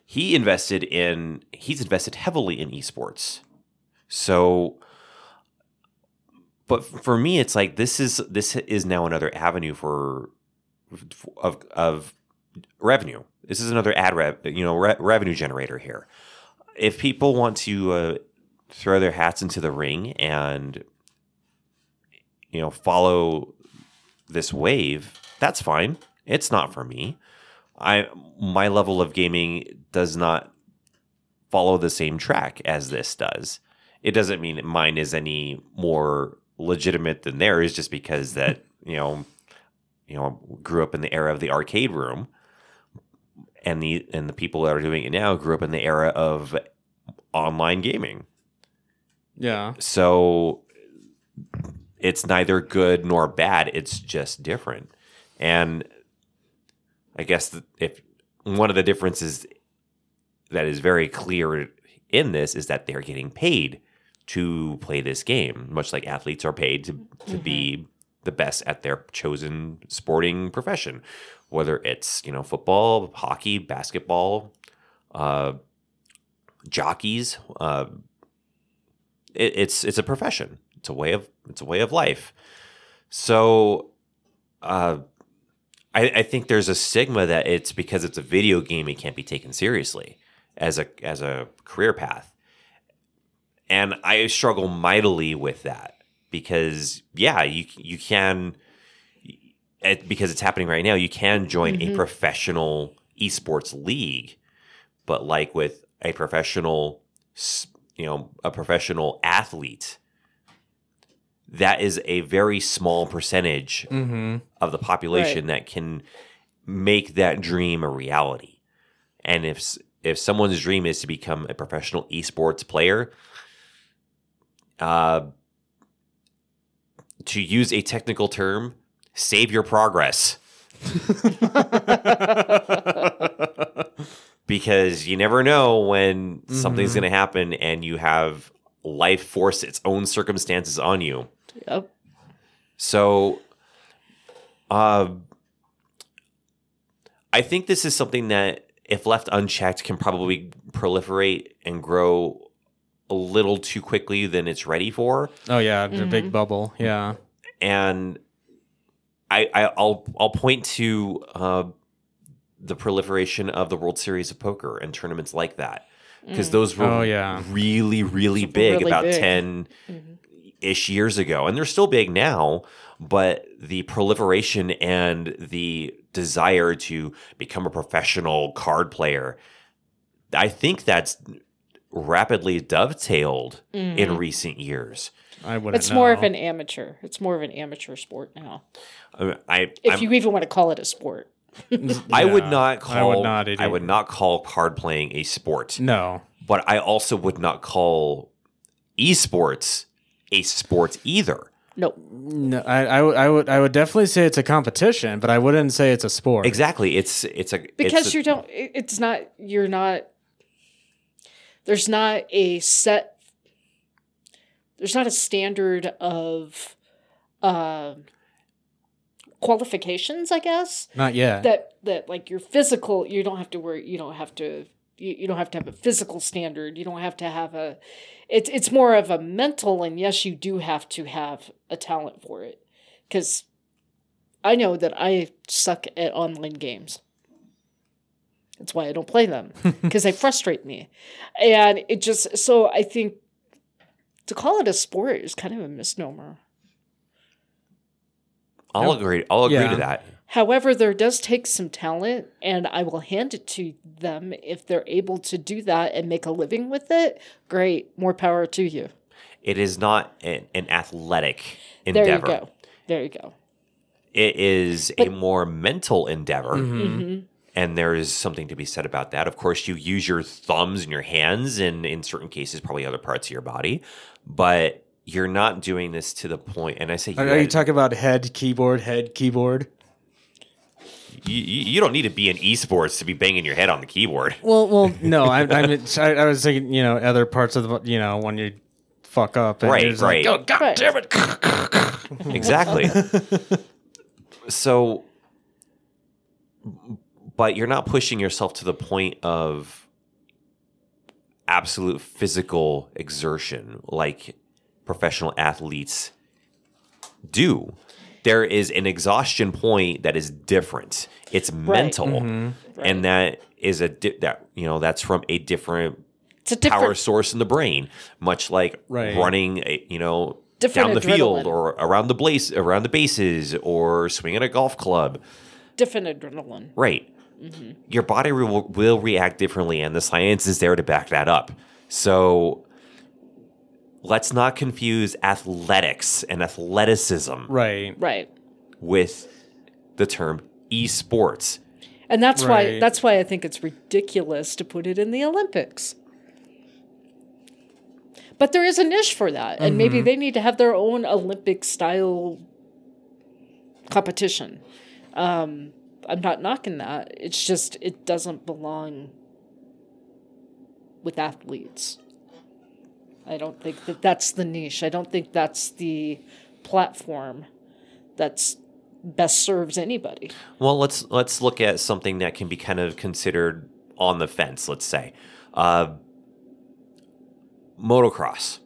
he invested in he's invested heavily in esports. So but for me it's like this is this is now another avenue for of of revenue. This is another ad rev, you know, re- revenue generator here. if people want to uh, throw their hats into the ring and you know follow this wave, that's fine. It's not for me. I my level of gaming does not follow the same track as this does. It doesn't mean mine is any more legitimate than theirs just because that, you know, you know, grew up in the era of the arcade room and the and the people that are doing it now grew up in the era of online gaming. Yeah. So it's neither good nor bad. It's just different. And I guess if one of the differences that is very clear in this is that they're getting paid to play this game, much like athletes are paid to, to be mm-hmm. the best at their chosen sporting profession, whether it's you know football, hockey, basketball, uh, jockeys. Uh, it, it's it's a profession. It's a way of it's a way of life. So, uh, I, I think there's a stigma that it's because it's a video game it can't be taken seriously as a as a career path, and I struggle mightily with that because yeah, you you can it, because it's happening right now. You can join a professional esports league, but like with a professional, you know, a professional athlete, that is a very small percentage Mm-hmm. of the population that can make that dream a reality. And if if someone's dream is to become a professional esports player, uh, to use a technical term, save your progress because you never know when something's Mhm. going to happen and you have life force its own circumstances on you. Yep. So, uh, I think this is something that, if left unchecked, can probably proliferate and grow a little too quickly than it's ready for. Oh yeah, the big bubble. Yeah. And I, I I'll I'll point to uh, the proliferation of the World Series of Poker and tournaments like that because those were Oh, yeah. really really big really about big. 10 Mhm. ish years ago and they're still big now but the proliferation and the desire to become a professional card player i think that's rapidly dovetailed in recent years I wouldn't. It's more of an amateur. It's more of an amateur sport now. I, I If I'm- you even want to call it a sport. I would not call I would not. I would not call card playing a sport No. but I also would not call esports a sport either. No. No, I, I, would- I would I would definitely say it's a competition, but I wouldn't say it's a sport. Exactly. It's it's a because it's a- you don't it's not you're not there's not a set there's not a standard of um qualifications i guess Not yet. that that like your physical you don't have to worry you don't have to you, you don't have to have a physical standard. You don't have to have a it's it's more of a mental and yes you do have to have a talent for it. Because i know that i suck at online games. That's why i don't play them because they frustrate me. And it just so i think to call it a sport is kind of a misnomer I'll Yep. agree. I'll agree Yeah. to that. However, there does take some talent, and I will hand it to them if they're able to do that and make a living with it. Great, more power to you. It is not an, an athletic endeavor. There you go. There you go. It is a more mental endeavor. Mhm. hmm And there is something to be said about that. Of course, you use your thumbs and your hands, and in certain cases, probably other parts of your body. But you're not doing this to the point. And I say, Are, are you talking about head keyboard, head keyboard? you, you, you don't need to be in esports to be banging your head on the keyboard. Well, well, no. I, I, mean, I, I was thinking, you know, other parts of the, you know, when you fuck up, and Right, you're like, right. oh god Right. damn it! exactly. so, but you're not pushing yourself to the point of absolute physical exertion like professional athletes do. There is an exhaustion point that is different. It's mental, Mhm. Right. and that is a di- that you know that's from a different It's a power different source in the brain, much like Right. running, a, you know, Different down the field or around the place, around the bases, or swinging a golf club. different adrenaline. Right. Your body will, will react differently, and the science is there to back that up. So let's not confuse athletics and athleticism Right. Right. with the term esports. And that's why that's why I think it's ridiculous to put it in the Olympics. But there is a niche for that, and maybe Mm-hmm. they need to have their own Olympic style competition. Um, I'm not knocking that. It's just it doesn't belong with athletes. I don't think that that's the niche. I don't think that's the platform that's best serves anybody. Well, let's let's look at something that can be kind of considered on the fence. Let's say, uh, motocross.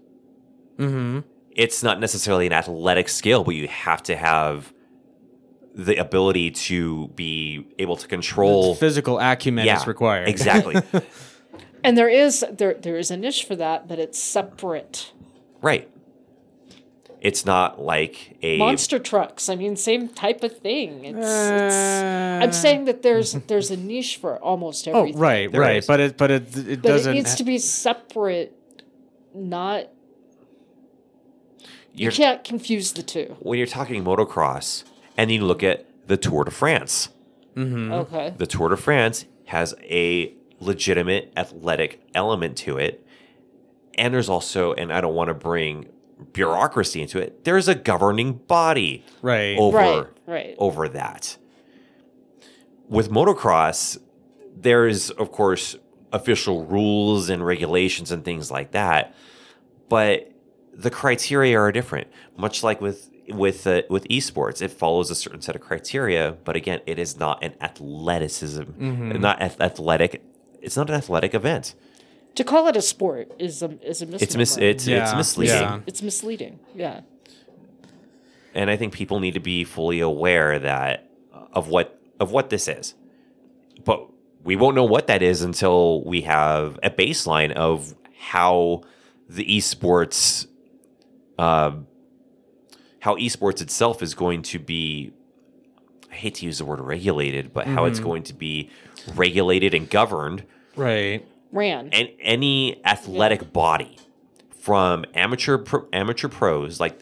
Mm-hmm. It's not necessarily an athletic skill, but you have to have the ability to be able to control. Physical acumen yeah, is required. exactly. And there is there there is a niche for that, but it's separate. right. It's not like a Monster trucks. I mean, same type of thing. It's, it's Uh, I'm saying that there's there's a niche for almost everything. Oh, everything. right, There right. is. But it, but it, it But doesn't. it needs to be separate. Not you You're, can't confuse the two. when you're talking motocross, and you look at the Tour de France. Mm-hmm. Okay. The Tour de France has a legitimate athletic element to it. And there's also, and I don't want to bring bureaucracy into it, there's a governing body right. over Right. Right. over that. With motocross, there's of course official rules and regulations and things like that, but the criteria are different. Much like with with uh, with esports, it follows a certain set of criteria, but again, it is not an athleticism, not ath- athletic. It's not an athletic event. To call it a sport is a is a misnomer. It's mis- it's it's misleading. yeah. it's misleading. Yeah. and I think people need to be fully aware that of what of what this is. But we won't know what that is until we have a baseline of how the esports, uh, how esports itself is going to be. I hate to use the word regulated, but how it's mm-hmm. going to be regulated and governed Right. Ran. and any athletic body from amateur pro, amateur pros like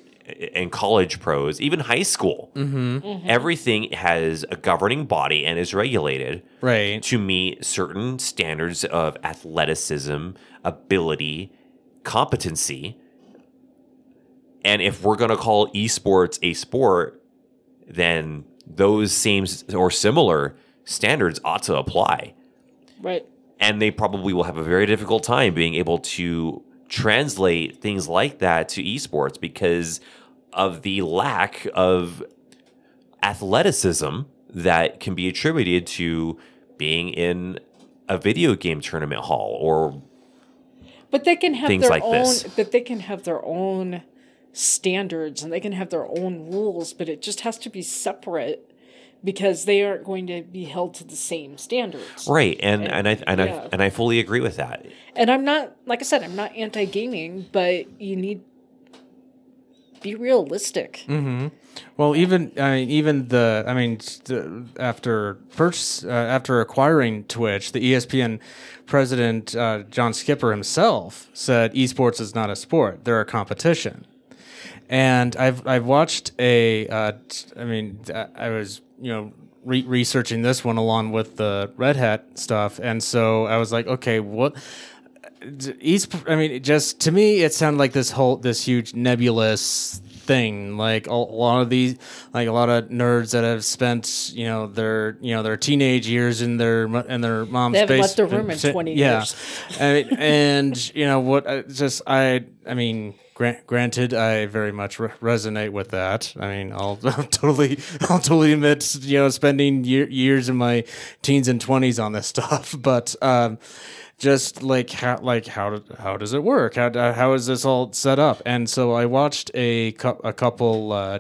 and college pros even high school mm-hmm. Mm-hmm. everything has a governing body and is regulated Right. to meet certain standards of athleticism ability competency and if we're going to call esports a sport then those same or similar standards ought to apply Right. and they probably will have a very difficult time being able to translate things like that to esports because of the lack of athleticism that can be attributed to being in a video game tournament hall or But they can have Things their like own. this. But they can have their own standards and they can have their own rules. But it just has to be separate because they aren't going to be held to the same standards. right and and I and yeah. I and I fully agree with that And I'm not, like I said, I'm not anti gaming, but you need be realistic. Mm-hmm. Well, even I mean, even the I mean, after purchase uh, after acquiring Twitch, the ESPN president uh, John Skipper himself said esports is not a sport; they're a competition. And I've I've watched a uh, I mean I was you know re- researching this one along with the Red Hat stuff, and so I was like, okay, what East, I mean, just to me, it sounded like this whole this huge nebulous thing. Like a, a lot of these, like a lot of nerds that have spent, you know, their you know their teenage years in their in their mom's They haven't left their room in 20 yeah. years. and, and you know what? I just I I mean. Grant, granted, I very much re- resonate with that. I mean, I'll, I'll totally, I'll totally admit, you know, spending year, years in my teens and twenties on this stuff. But um, just like how like how how does it work? How how is this all set up? And so I watched a cou- a couple uh,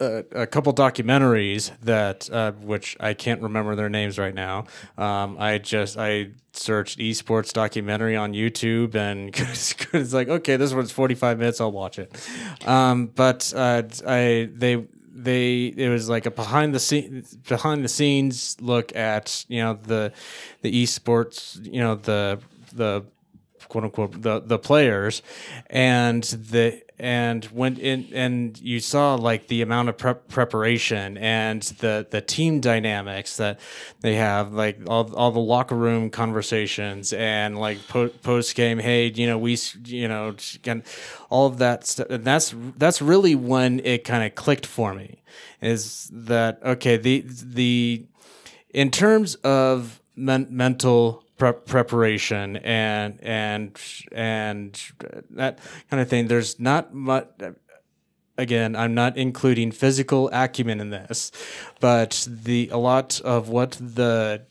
a, a couple documentaries that uh, which I can't remember their names right now. Um, I just I searched esports documentary on YouTube and it's like okay, this one's forty five minutes. I'll watch it. Um, but uh, I they they it was like a behind the scene behind the scenes look at you know the the esports you know the the quote unquote the the players and the and went in and you saw like the amount of prep preparation and the the team dynamics that they have like all, all the locker room conversations and like po- post game hey you know we you know and all of that stuff and that's that's really when it kind of clicked for me is that okay the the in terms of men- mental prep preparation and and and that kind of thing. There's not much. Again, I'm not including physical acumen in this, but the a lot of what the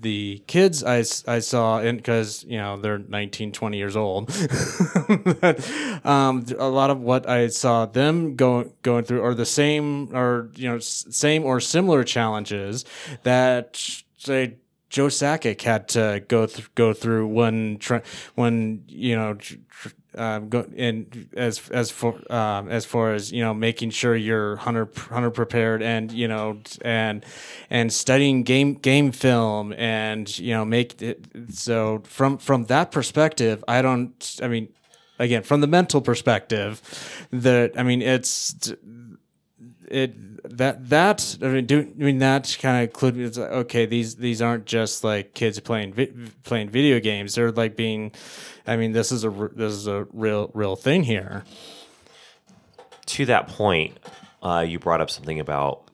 the kids I, I saw because you know they're 19 20 years old um, a lot of what i saw them going going through are the same or you know same or similar challenges that say Joe Sakic had to go th- go through when when you know um, go in as as for um, as far as you know making sure you're hundred hundred prepared and you know and and studying game game film and you know make it so from from that perspective I don't I mean again from the mental perspective that I mean it's it that that I mean, I mean that kind of include like, okay these these aren't just like kids playing vi- playing video games. They're like being I mean this is a this is a real real thing here. To that point, uh, you brought up something about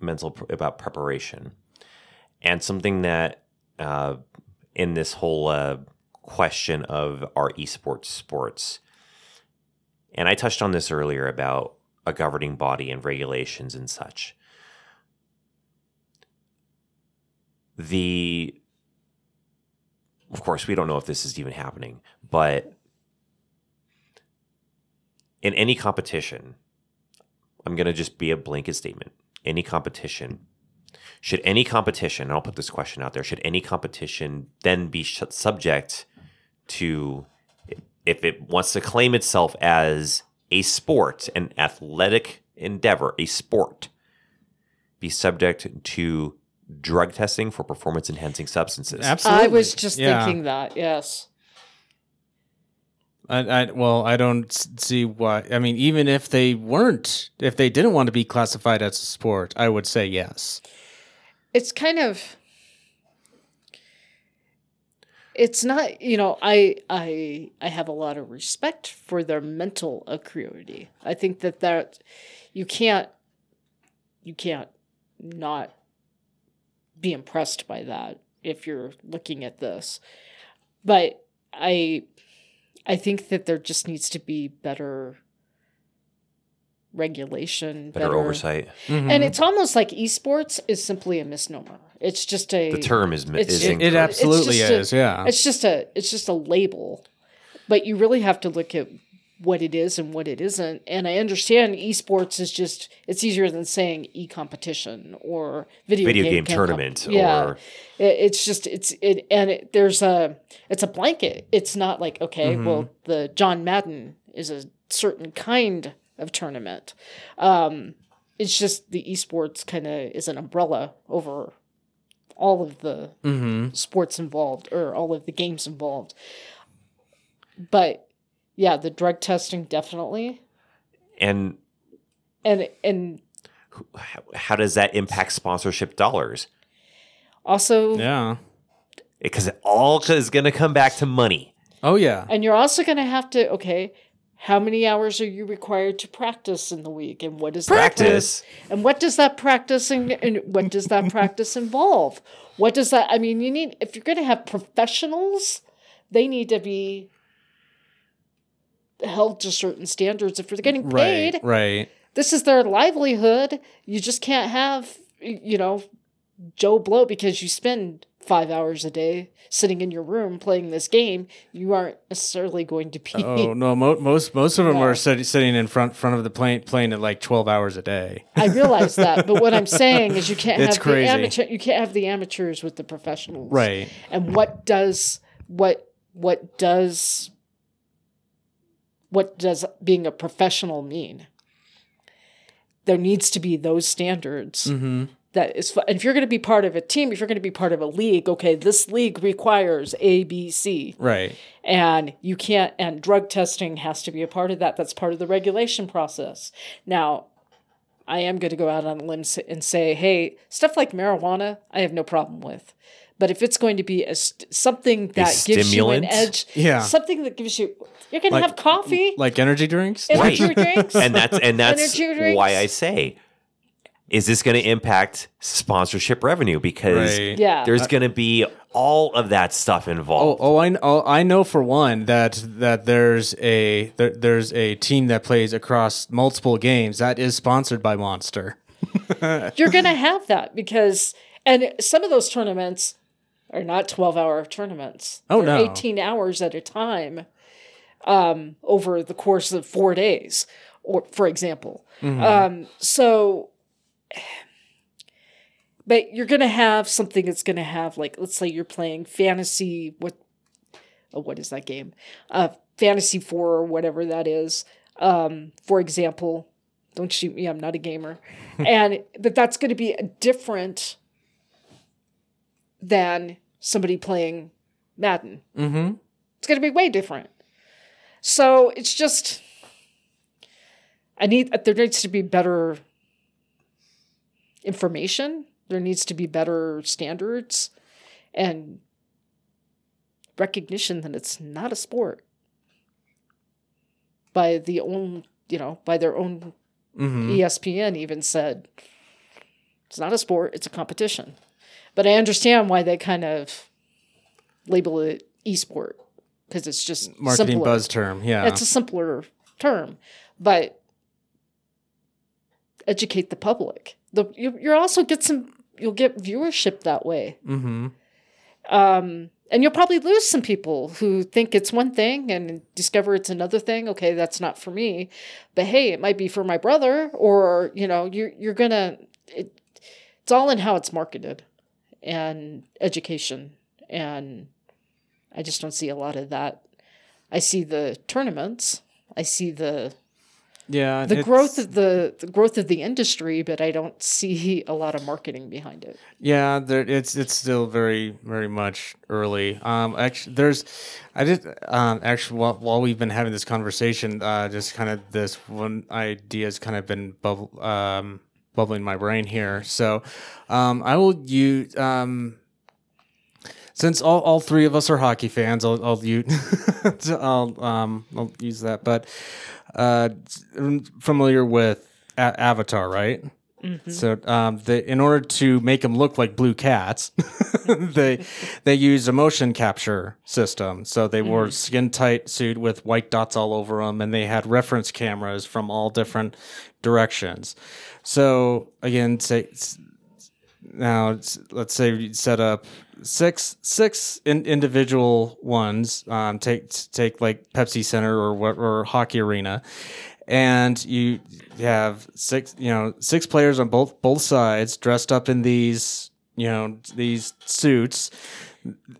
mental about preparation, and something that uh, in this whole uh, question of our esports sports, and I touched on this earlier about a governing body and regulations and such. The of course, we don't know if this is even happening, but in any competition, I'm going to just be a blanket statement. Any competition, should any competition, I'll put this question out there, should any competition then be subject to, if it wants to claim itself as a sport, an athletic endeavor, a sport, be subject to drug testing for performance enhancing substances? Absolutely. I was just Yeah. thinking that, yes. I, I well, I don't see why. I mean, even if they weren't, if they didn't want to be classified as a sport, I would say yes. It's kind of it's not you know i i i have a lot of respect for their mental acuity i think that that you can't you can't not be impressed by that if you're looking at this but i i think that there just needs to be better regulation Better oversight. Mm-hmm. and it's almost like esports is simply a misnomer it's just a The term is, It's- is it- it, incorrect. it absolutely just a- is. yeah. it's just a it's just a label but you really have to look at what it is and what it isn't and i understand esports is just it's easier than saying e-competition or video, video game, game comp- tournament yeah or It- it's just it's it and it, there's a it's a blanket it's not like okay Mm-hmm. well the john madden is a certain kind of tournament um it's just the esports kind of is an umbrella over all of the mm-hmm. sports involved or all of the games involved. But yeah, the drug testing definitely. and And and how, how does that impact sponsorship dollars? also Yeah. Because it all is going to come back to money. Oh yeah. and you're also going to have to okay, how many hours are you required to practice in the week and what is that Practice. and what does that practicing and what does that practice involve? What does that I mean, you need if you're going to have professionals, they need to be held to certain standards if they're getting paid. Right. Right. this is their livelihood. You just can't have, you know, Joe Blow because you spend five hours a day sitting in your room playing this game. You aren't necessarily going to be. Oh no, mo- most most of them No. are sit- sitting in front front of the plane playing at like twelve hours a day. I realize that, but what I'm saying is you can't It's have crazy. the amateur. You can't have the amateurs with the professionals, Right. And what does what what does what does being a professional mean? There needs to be those standards Mm-hmm. That is. fu- And if you're going to be part of a team, if you're going to be part of a league, okay, this league requires A, B, C, Right. and you can't. And drug testing has to be a part of that. That's part of the regulation process. Now, I am going to go out on a limb and say, hey, stuff like marijuana, I have no problem with. But if it's going to be a st- something that gives you an edge, Yeah. something that gives you, you're going to have coffee, Like energy drinks. energy Right. drinks, and that's and that's why I say, is this going to impact sponsorship revenue? Because Right. yeah, there's going to be all of that stuff Oh, involved. oh, I, oh, I know for one that that there's a there, there's a team that plays across multiple games that is sponsored by Monster. you're going to have that because, and some of those tournaments are not 12 hour tournaments. Oh, They're no. 18 hours at a time um, over the course of four days, or for example. Mm-hmm. Um, so, but you're going to have something that's going to have, like, let's say you're playing fantasy, what, oh, what is that game? Uh, fantasy 4 or whatever that is. Um, for example, don't shoot me, I'm not a gamer. and but that's going to be different than somebody playing Madden. Mm-hmm. It's going to be way different. So it's just, I need, there needs to be better information. There needs to be better standards and recognition that it's not a sport by the own, you know, by their own Mm-hmm. ESPN even said it's not a sport, it's a competition. But I understand why they kind of label it esport because it's just Marketing simpler. buzz term. Yeah. It's a simpler term, but educate the public. The you you also get some you'll get viewership that way. mm-hmm. Um, and you'll probably lose some people who think it's one thing and discover it's another thing. Okay, that's not for me, but hey, it might be for my brother, or you know, you're you're gonna. It, it's all in how it's marketed, and education, and I just don't see a lot of that. I see the tournaments. I see the Yeah. the growth of the, the growth of the industry, but I don't see a lot of marketing behind it. Yeah, there, it's it's still very very much early. Um, actually, there's, I did um actually while, while we've been having this conversation, uh, just kind of this one idea has kind of been bubble um bubbling my brain here. So, um, I will use um. Since all, all three of us are hockey fans, I'll I'll, use, I'll um I'll use that. But uh, familiar with a- Avatar, right? So um, they, in order to make them look like blue cats, they they use a motion capture system. So they wore skin tight suit with white dots all over them, and they had reference cameras from all different directions. So again, say now let's say you set up six six in, individual ones. Um, take take like Pepsi Center or what or hockey arena, and you have six you know six players on both both sides dressed up in these you know these suits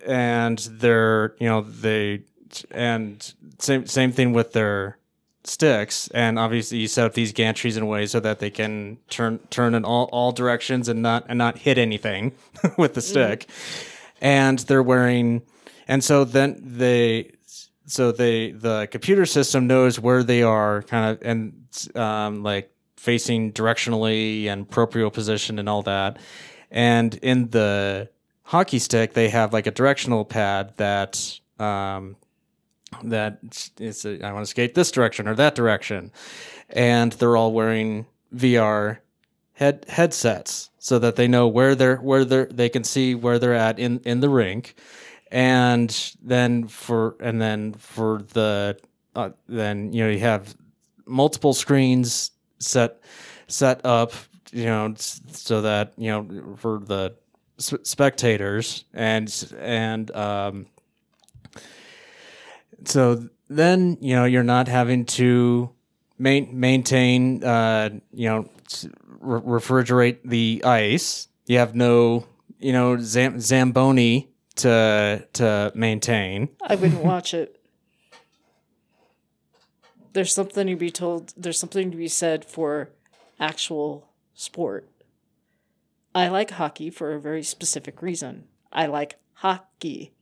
and they're you know they and same same thing with their sticks and obviously you set up these gantries in a way so that they can turn turn in all, all directions and not and not hit anything with the stick. And they're wearing and so then they so they the computer system knows where they are kind of and um, like facing directionally and proprio position and all that. And in the hockey stick they have like a directional pad that um, that is a, I want to skate this direction or that direction. And they're all wearing VR head headsets so that they know where they're where they're they can see where they're at in in the rink. And then for and then for the uh, then you know you have multiple screens set set up you know so that you know for the spectators, and and um, so then you know you're not having to main, maintain uh, you know re- refrigerate the ice. You have no you know zam- zamboni to to maintain. I wouldn't watch it. There's something to be told. There's something to be said for actual sport. I like hockey for a very specific reason. I like hockey,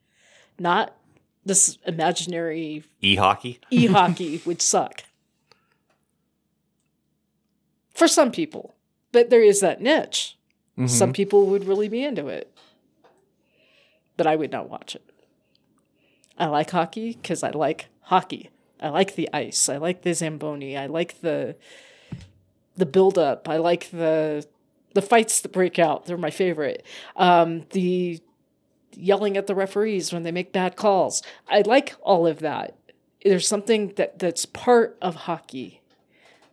not this imaginary E hockey. e hockey would suck. For some people, but there is that niche. Mm-hmm. Some people would really be into it, but I would not watch it. I like hockey because I like hockey. I like the ice. I like the zamboni. I like the the build up. I like the the fights that break out. They're my favorite. Um, the yelling at the referees when they make bad calls. I like all of that. There's something that that's part of hockey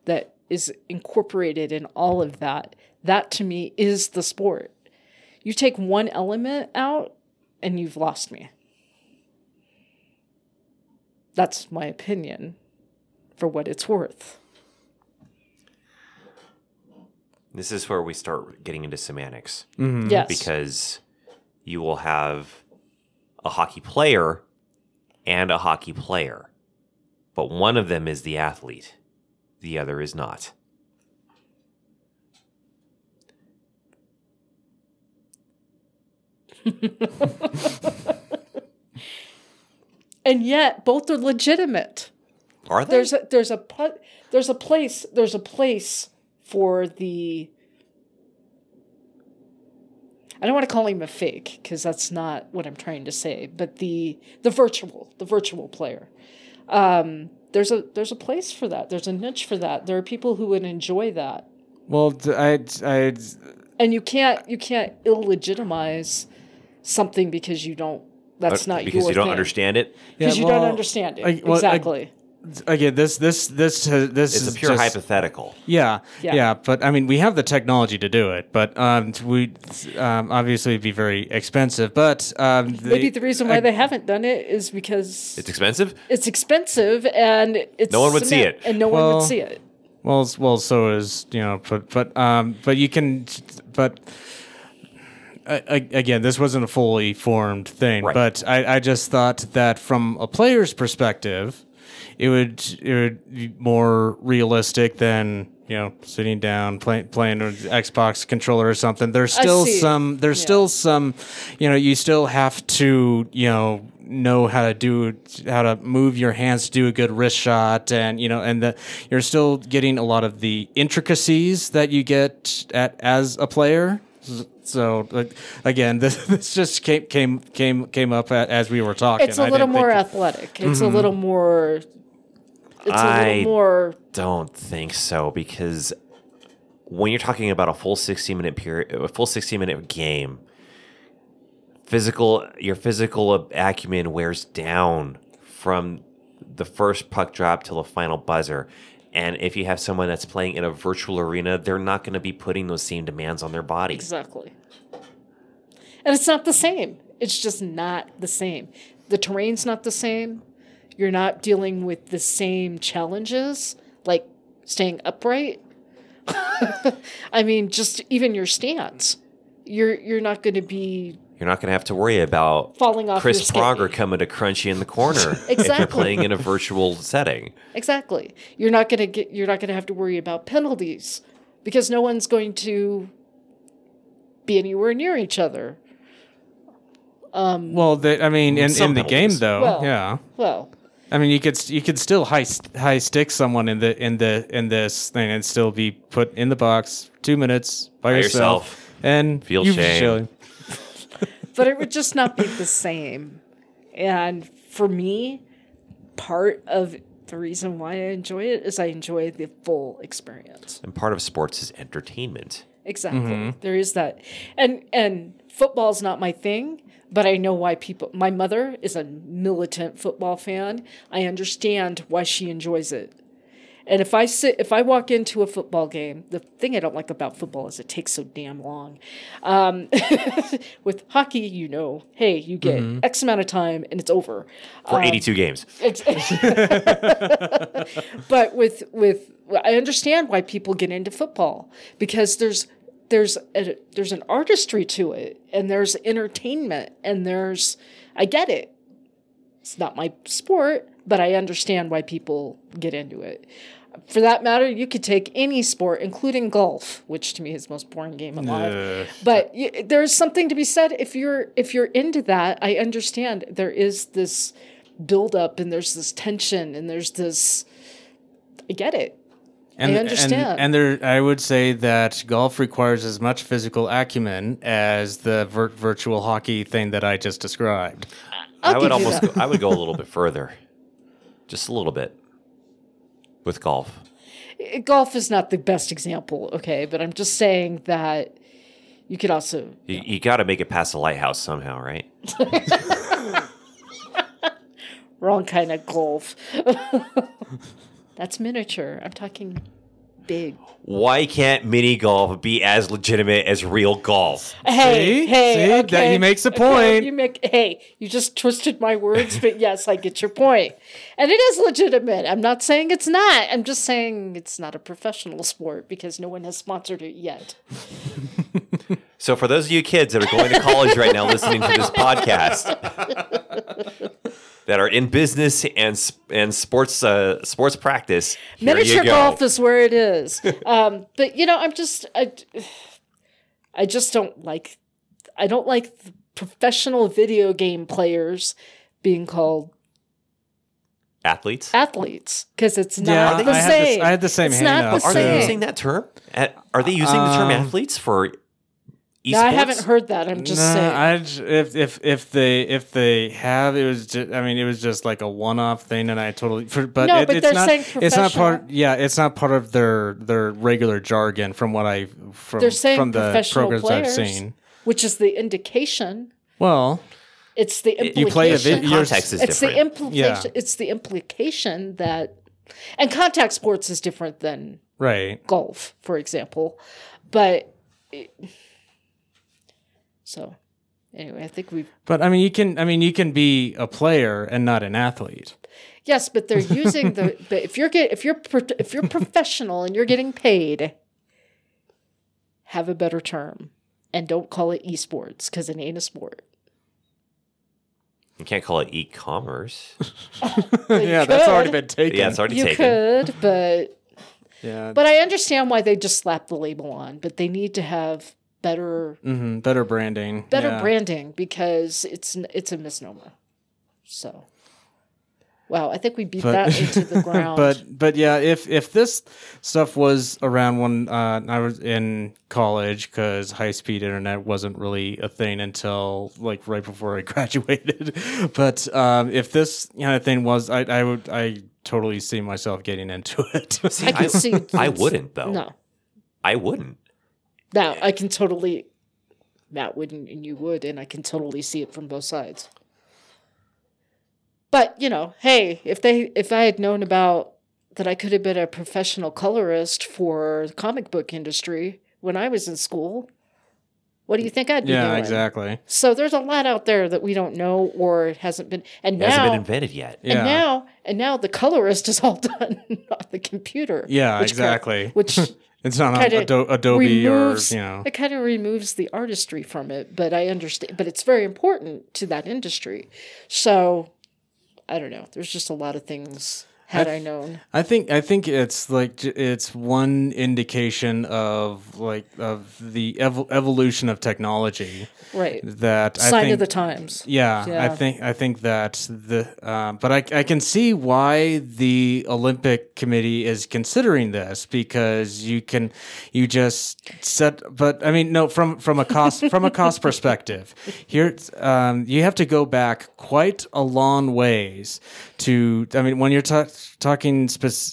that is incorporated in all of that. That to me is the sport. You take one element out and you've lost me. That's my opinion for what it's worth. This is where we start getting into semantics mm-hmm. Yes. because you will have a hockey player and a hockey player, but one of them is the athlete, the other is not. and yet both are legitimate. Are they? There's a there's a there's a place there's a place for the I don't want to call him a fake because that's not what I'm trying to say, but the the virtual the virtual player. Um, there's a there's a place for that. There's a niche for that. There are people who would enjoy that, Well, I I and you can't you can't illegitimize something because you don't. That's Uh, not because your you don't thing. understand it. because Yeah, you don't understand it I- well, I- exactly. Again this this this this It's is a pure just, hypothetical. Yeah, Yeah. yeah, but I mean, we have the technology to do it, but um, we um, obviously it'd be very expensive. But um, they, Maybe the reason why they haven't done it is because It's expensive. it's expensive and it's No one would see it. and no one Well, would see it. well, well, so is you know, but but um, but you can, but. I, I- again, this wasn't a fully formed thing, Right. but I, I just thought that from a player's perspective, it would it would be more realistic than you know sitting down playing playing an Xbox controller or something. There's still some there's Yeah. still some you know you still have to you know know how to do how to move your hands to do a good wrist shot and you know and the, you're still getting a lot of the intricacies that you get at as a player so like, again this, this just came came came came up as we were talking It's a little didn't more athletic. It's a mm-hmm. little more. It's a I- little more. Don't think so because when you're talking about a full 60 minute period, a full 60 minute game, physical your physical acumen wears down from the first puck drop till the final buzzer. And if you have someone that's playing in a virtual arena, they're not going to be putting those same demands on their body. Exactly. And it's not the same. It's just not the same. The terrain's not the same. You're not dealing with the same challenges, like staying upright. I mean, just even your stance. You're you're not going to be You're not going to have to worry about falling off Chris your Pronger skate. coming to crunch you in the corner if you're Exactly. playing in a virtual setting. Exactly. You're not going to get you're not going to have to worry about penalties because no one's going to be anywhere near each other. Um, well they, I mean in, in the game though Well- yeah Well, I mean, you could you could still high high stick someone in the in the in this thing and still be put in the box two minutes by, By yourself, yourself. and Feel you shame. chilling. but it would just not be the same. And for me, part of the reason why I enjoy it is I enjoy the full experience. And part of sports is entertainment. Exactly. Mm-hmm. There is that. And and football's not my thing, but I know why people my mother is a militant football fan. I understand why she enjoys it. And if I sit, if I walk into a football game, the thing I don't like about football is it takes so damn long. Um, with hockey, you know, hey, you get X amount of time and it's over. For 82 games. It's, but with with I understand why people get into football because there's there's a, there's an artistry to it and there's entertainment and there's I get it. It's not my sport, but I understand why people get into it. For that matter, you could take any sport, including golf, which to me is the most boring game alive. But y- there's something to be said if you're if you're into that. I understand there is this build up and there's this tension and there's this. I get it. And, I understand. And, and there, I would say that golf requires as much physical acumen as the vir- virtual hockey thing that I just described. I'll I would almost, go, I would go a little bit further. Just a little bit with golf. Eh, golf is not the best example, okay, but I'm just saying that you could also You, you got to make it past the lighthouse somehow, right? wrong kind of golf. That's miniature. I'm talking big. Why can't mini golf be as legitimate as real golf? Hey, See? hey, See? That- he makes a Okay, point. You make hey, you just twisted my words, but yes, I get your point. And it is legitimate. I'm not saying it's not. I'm just saying it's not a professional sport because no one has sponsored it yet. So, for those of you kids that are going to college right now listening to this podcast, that are in business and and sports uh, sports practice, here Miniature golf is where it is. um, but you know, I'm just I, I just don't like I don't like the professional video game players being called athletes. athletes because it's not Yeah, the I had this- same. I had the same It's hang not up, the Are they using that term? Are they using the term Um, athletes for esports? No, I haven't heard that. I'm just Nah, saying. I j- if if if they if they have it was just I mean it was just like a one off thing and I totally for, but, No, it, but it's they're not saying it's not part yeah it's not part of their their regular jargon from what I from They're saying from the programs players, I've seen. which is the indication. Well, It's the implication. you play a vid- The you're- context is it's the implication. Yeah. It's the implication that, and contact sports is different than right. golf, for example. But it- so anyway, I think we've But I mean you can I mean you can be a player and not an athlete. yes, but they're using the. But if you're get if you're pro- if you're professional and you're getting paid, have a better term, and don't call it esports because it ain't a sport. You can't call it e-commerce. yeah, that's already been taken. yeah, it's already You taken. could, but yeah. but I understand why they just slap the label on. But they need to have better hmm better branding. better yeah. branding because it's it's a misnomer. So, wow, I think we beat that into the ground. but but yeah, if if this stuff was around when uh, I was in college, because high speed internet wasn't really a thing until like right before I graduated. but um, if this kind of thing was, I I would I totally see myself getting into it. I can see. I wouldn't though. No, I wouldn't. Now I can totally. Matt wouldn't, and you would, and I can totally see it from both sides. But you know, hey, if they if I had known about that, I could have been a professional colorist for the comic book industry when I was in school. What do you think I'd be yeah, doing? exactly. So there's a lot out there that we don't know or hasn't been. And It hasn't now, been invented yet. Yeah. and now, and now the colorist is all done on the computer. Yeah, which kind- exactly. which It's not on Ado- Adobe removes, or you know. it kind of removes the artistry from it. But I understand. But it's very important to that industry. So I don't know. There's just a lot of things. Had I known, I think I think it's like it's one indication of like of the evo- evolution of technology right? that I Sign think of the times. Yeah, I think I think that the um, but I I can see why the Olympic Committee is considering this because you can you just set but I mean no from from a cost from a cost perspective here um, you have to go back quite a long ways to I mean when you're ta- talking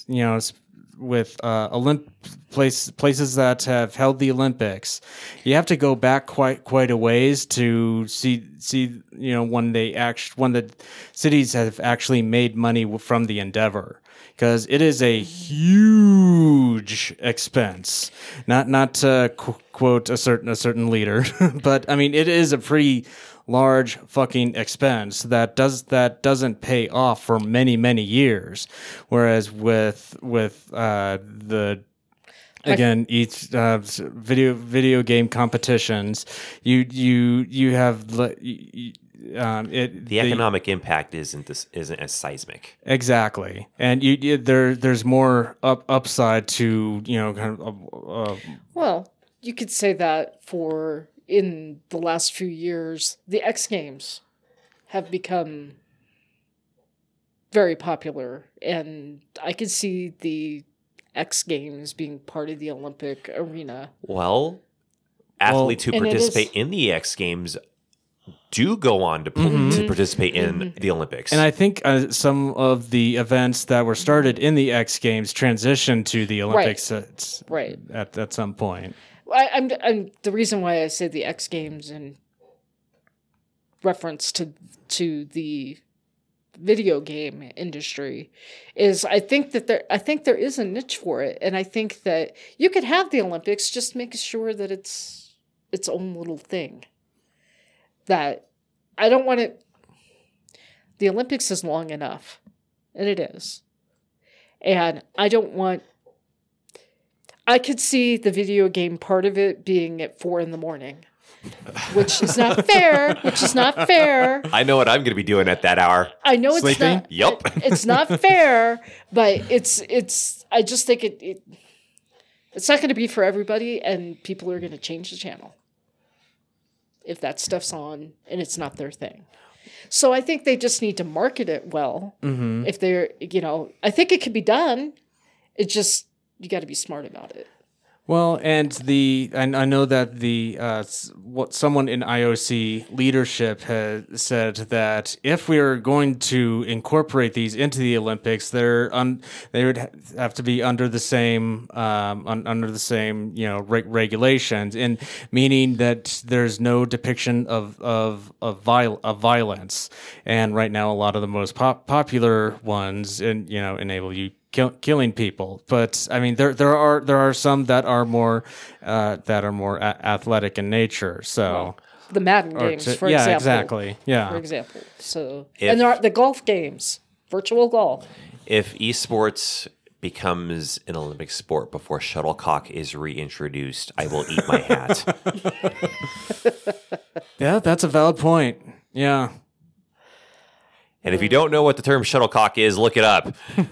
you know sp- with uh, Olymp place places that have held the Olympics, you have to go back quite quite a ways to see see you know when they act when the cities have actually made money from the endeavor because it is a huge expense. Not not to qu- quote a certain a certain leader, but I mean it is a pretty large fucking expense that does that doesn't pay off for many many years. Whereas with with uh, the again each uh, video video game competitions you you you have le- y- y- um, it The economic impact isn't this isn't as seismic. Exactly, and you, you there there's more up upside to you know kind of uh, uh, Well, you could say that for in the last few years, the X Games have become very popular, and I could see the X Games being part of the Olympic arena. Well, athletes who And it is- participate in the X Games do go on to, p- to mm-hmm. participate in mm-hmm. the Olympics. and I think uh, some of the events that were started in the X Games transitioned to the Olympics uh, at, Right. at at some point. I, I'm, I'm the reason why I say the X Games in reference to to the video game industry is I think that there I think there is a niche for it, and I think that you could have the Olympics, just make sure that it's its own little thing. That I don't want it. The Olympics is long enough, and it is, and I don't want I could see the video game part of it being at four in the morning, which is not fair. Which is not fair. I know what I'm going to be doing at that hour. I know it's Sleeping? not. Yup. It's not fair, but it's it's. I just think it. it it's not going to be for everybody, and people are going to change the channel if that stuff's on and it's not their thing. So I think they just need to market it well. Mm-hmm. If they're, you know, I think it could be done. It just you got to be smart about it. Well, and the I, I know that the uh, what someone in IOC leadership has said that if we are going to incorporate these into the Olympics, they're un, they would have to be under the same um, un, under the same you know reg- regulations, and meaning that there's no depiction of of of, viol- of violence. And right now, a lot of the most pop- popular ones, and you know, enable you kill, killing people. But I mean, there there are there are some that are more uh, that are more a- athletic in nature. So The Madden games, to- for yeah, example. exactly, yeah. For example, so If- and there are the golf games, virtual golf. If esports becomes an Olympic sport before shuttlecock is reintroduced, I will eat my hat. Yeah, that's a valid point. Yeah. And if you don't know what the term shuttlecock is, look it up.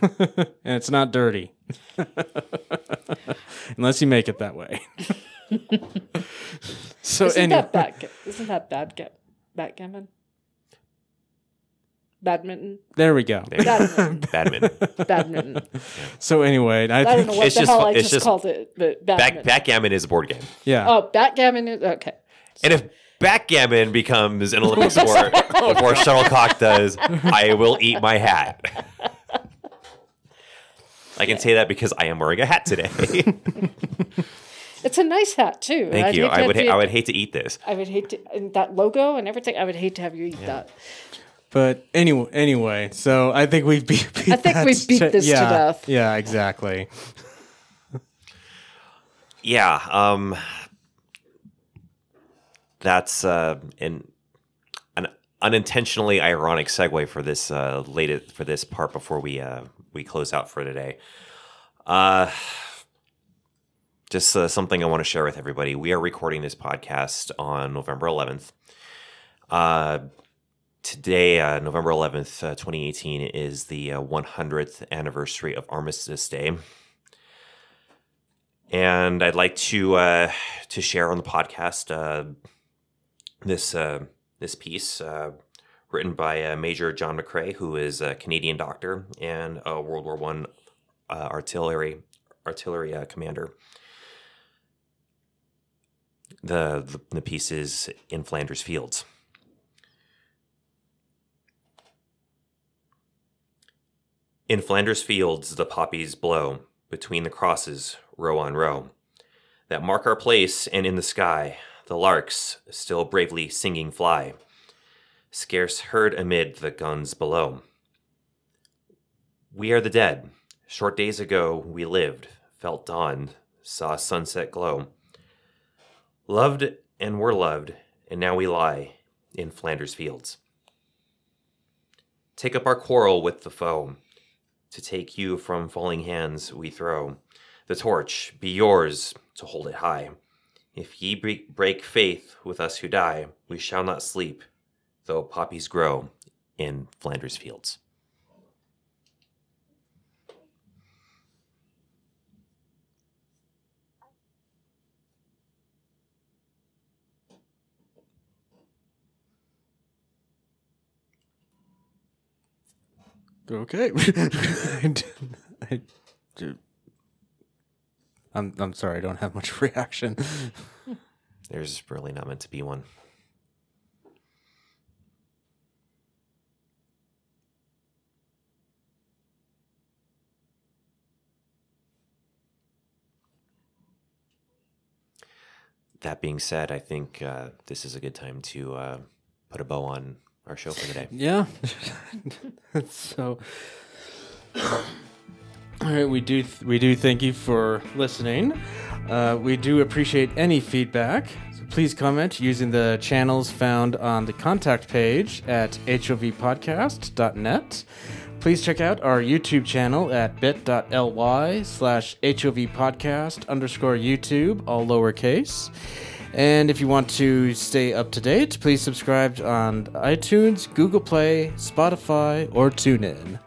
And it's not dirty. Unless you make it that way. so Isn't anyway, that back? Isn't that bad? Ga- backgammon? Badminton? there we go. Badminton. Badminton. badminton. So anyway, I I don't know what It's the just hell I just, just- called it, but Back, backgammon is a board game. yeah. oh, backgammon is okay. And if backgammon becomes an Olympic sport before shuttlecock does, I will eat my hat. I can say that because I am wearing a hat today. It's a nice hat too. Thank I'd you. I have would you- ha- I would hate to eat this. I would hate to and that logo and everything. I would hate to have you eat that. But anyway, anyway, so I think we've beat. beat I think that we've beat this to yeah, death. Yeah, exactly. Yeah, um that's uh an an unintentionally ironic segue for this uh latest for this part before we uh we close out for today. Uh just uh, something I want to share with everybody. We are recording this podcast on November 11th. Uh today, uh, November 11th, uh, 2018 is the uh, 100th anniversary of Armistice Day and I'd like to uh, to share on the podcast uh, this uh, this piece uh, written by uh, Major John McCrae, who is a Canadian doctor and a World War One uh, artillery artillery uh, commander. The, the the piece is in Flanders Fields. In Flanders Fields, the poppies blow between the crosses, row on row, that mark our place, and in the sky, the larks still bravely singing fly, scarce heard amid the guns below. We are the dead. Short days ago we lived, felt dawn, saw sunset glow. Loved and were loved, and now we lie in Flanders fields. Take up our quarrel with the foe. To take you from falling hands we throw. The torch be yours to hold it high. If ye break faith with us who die, we shall not sleep, though poppies grow in Flanders fields. Okay. I, am I'm sorry, I don't have much reaction. There's really not meant to be one. That being said, I think uh, this is a good time to uh, put a bow on our show for the day. Yeah. so all right, we do th- we do thank you for listening. Uh, we do appreciate any feedback. So please comment using the channels found on the contact page at hovpodcast.net. Please check out our YouTube channel at bit.ly slash hovpodcast underscore YouTube, all lowercase. And if you want to stay up to date, please subscribe on iTunes, Google Play, Spotify, or TuneIn.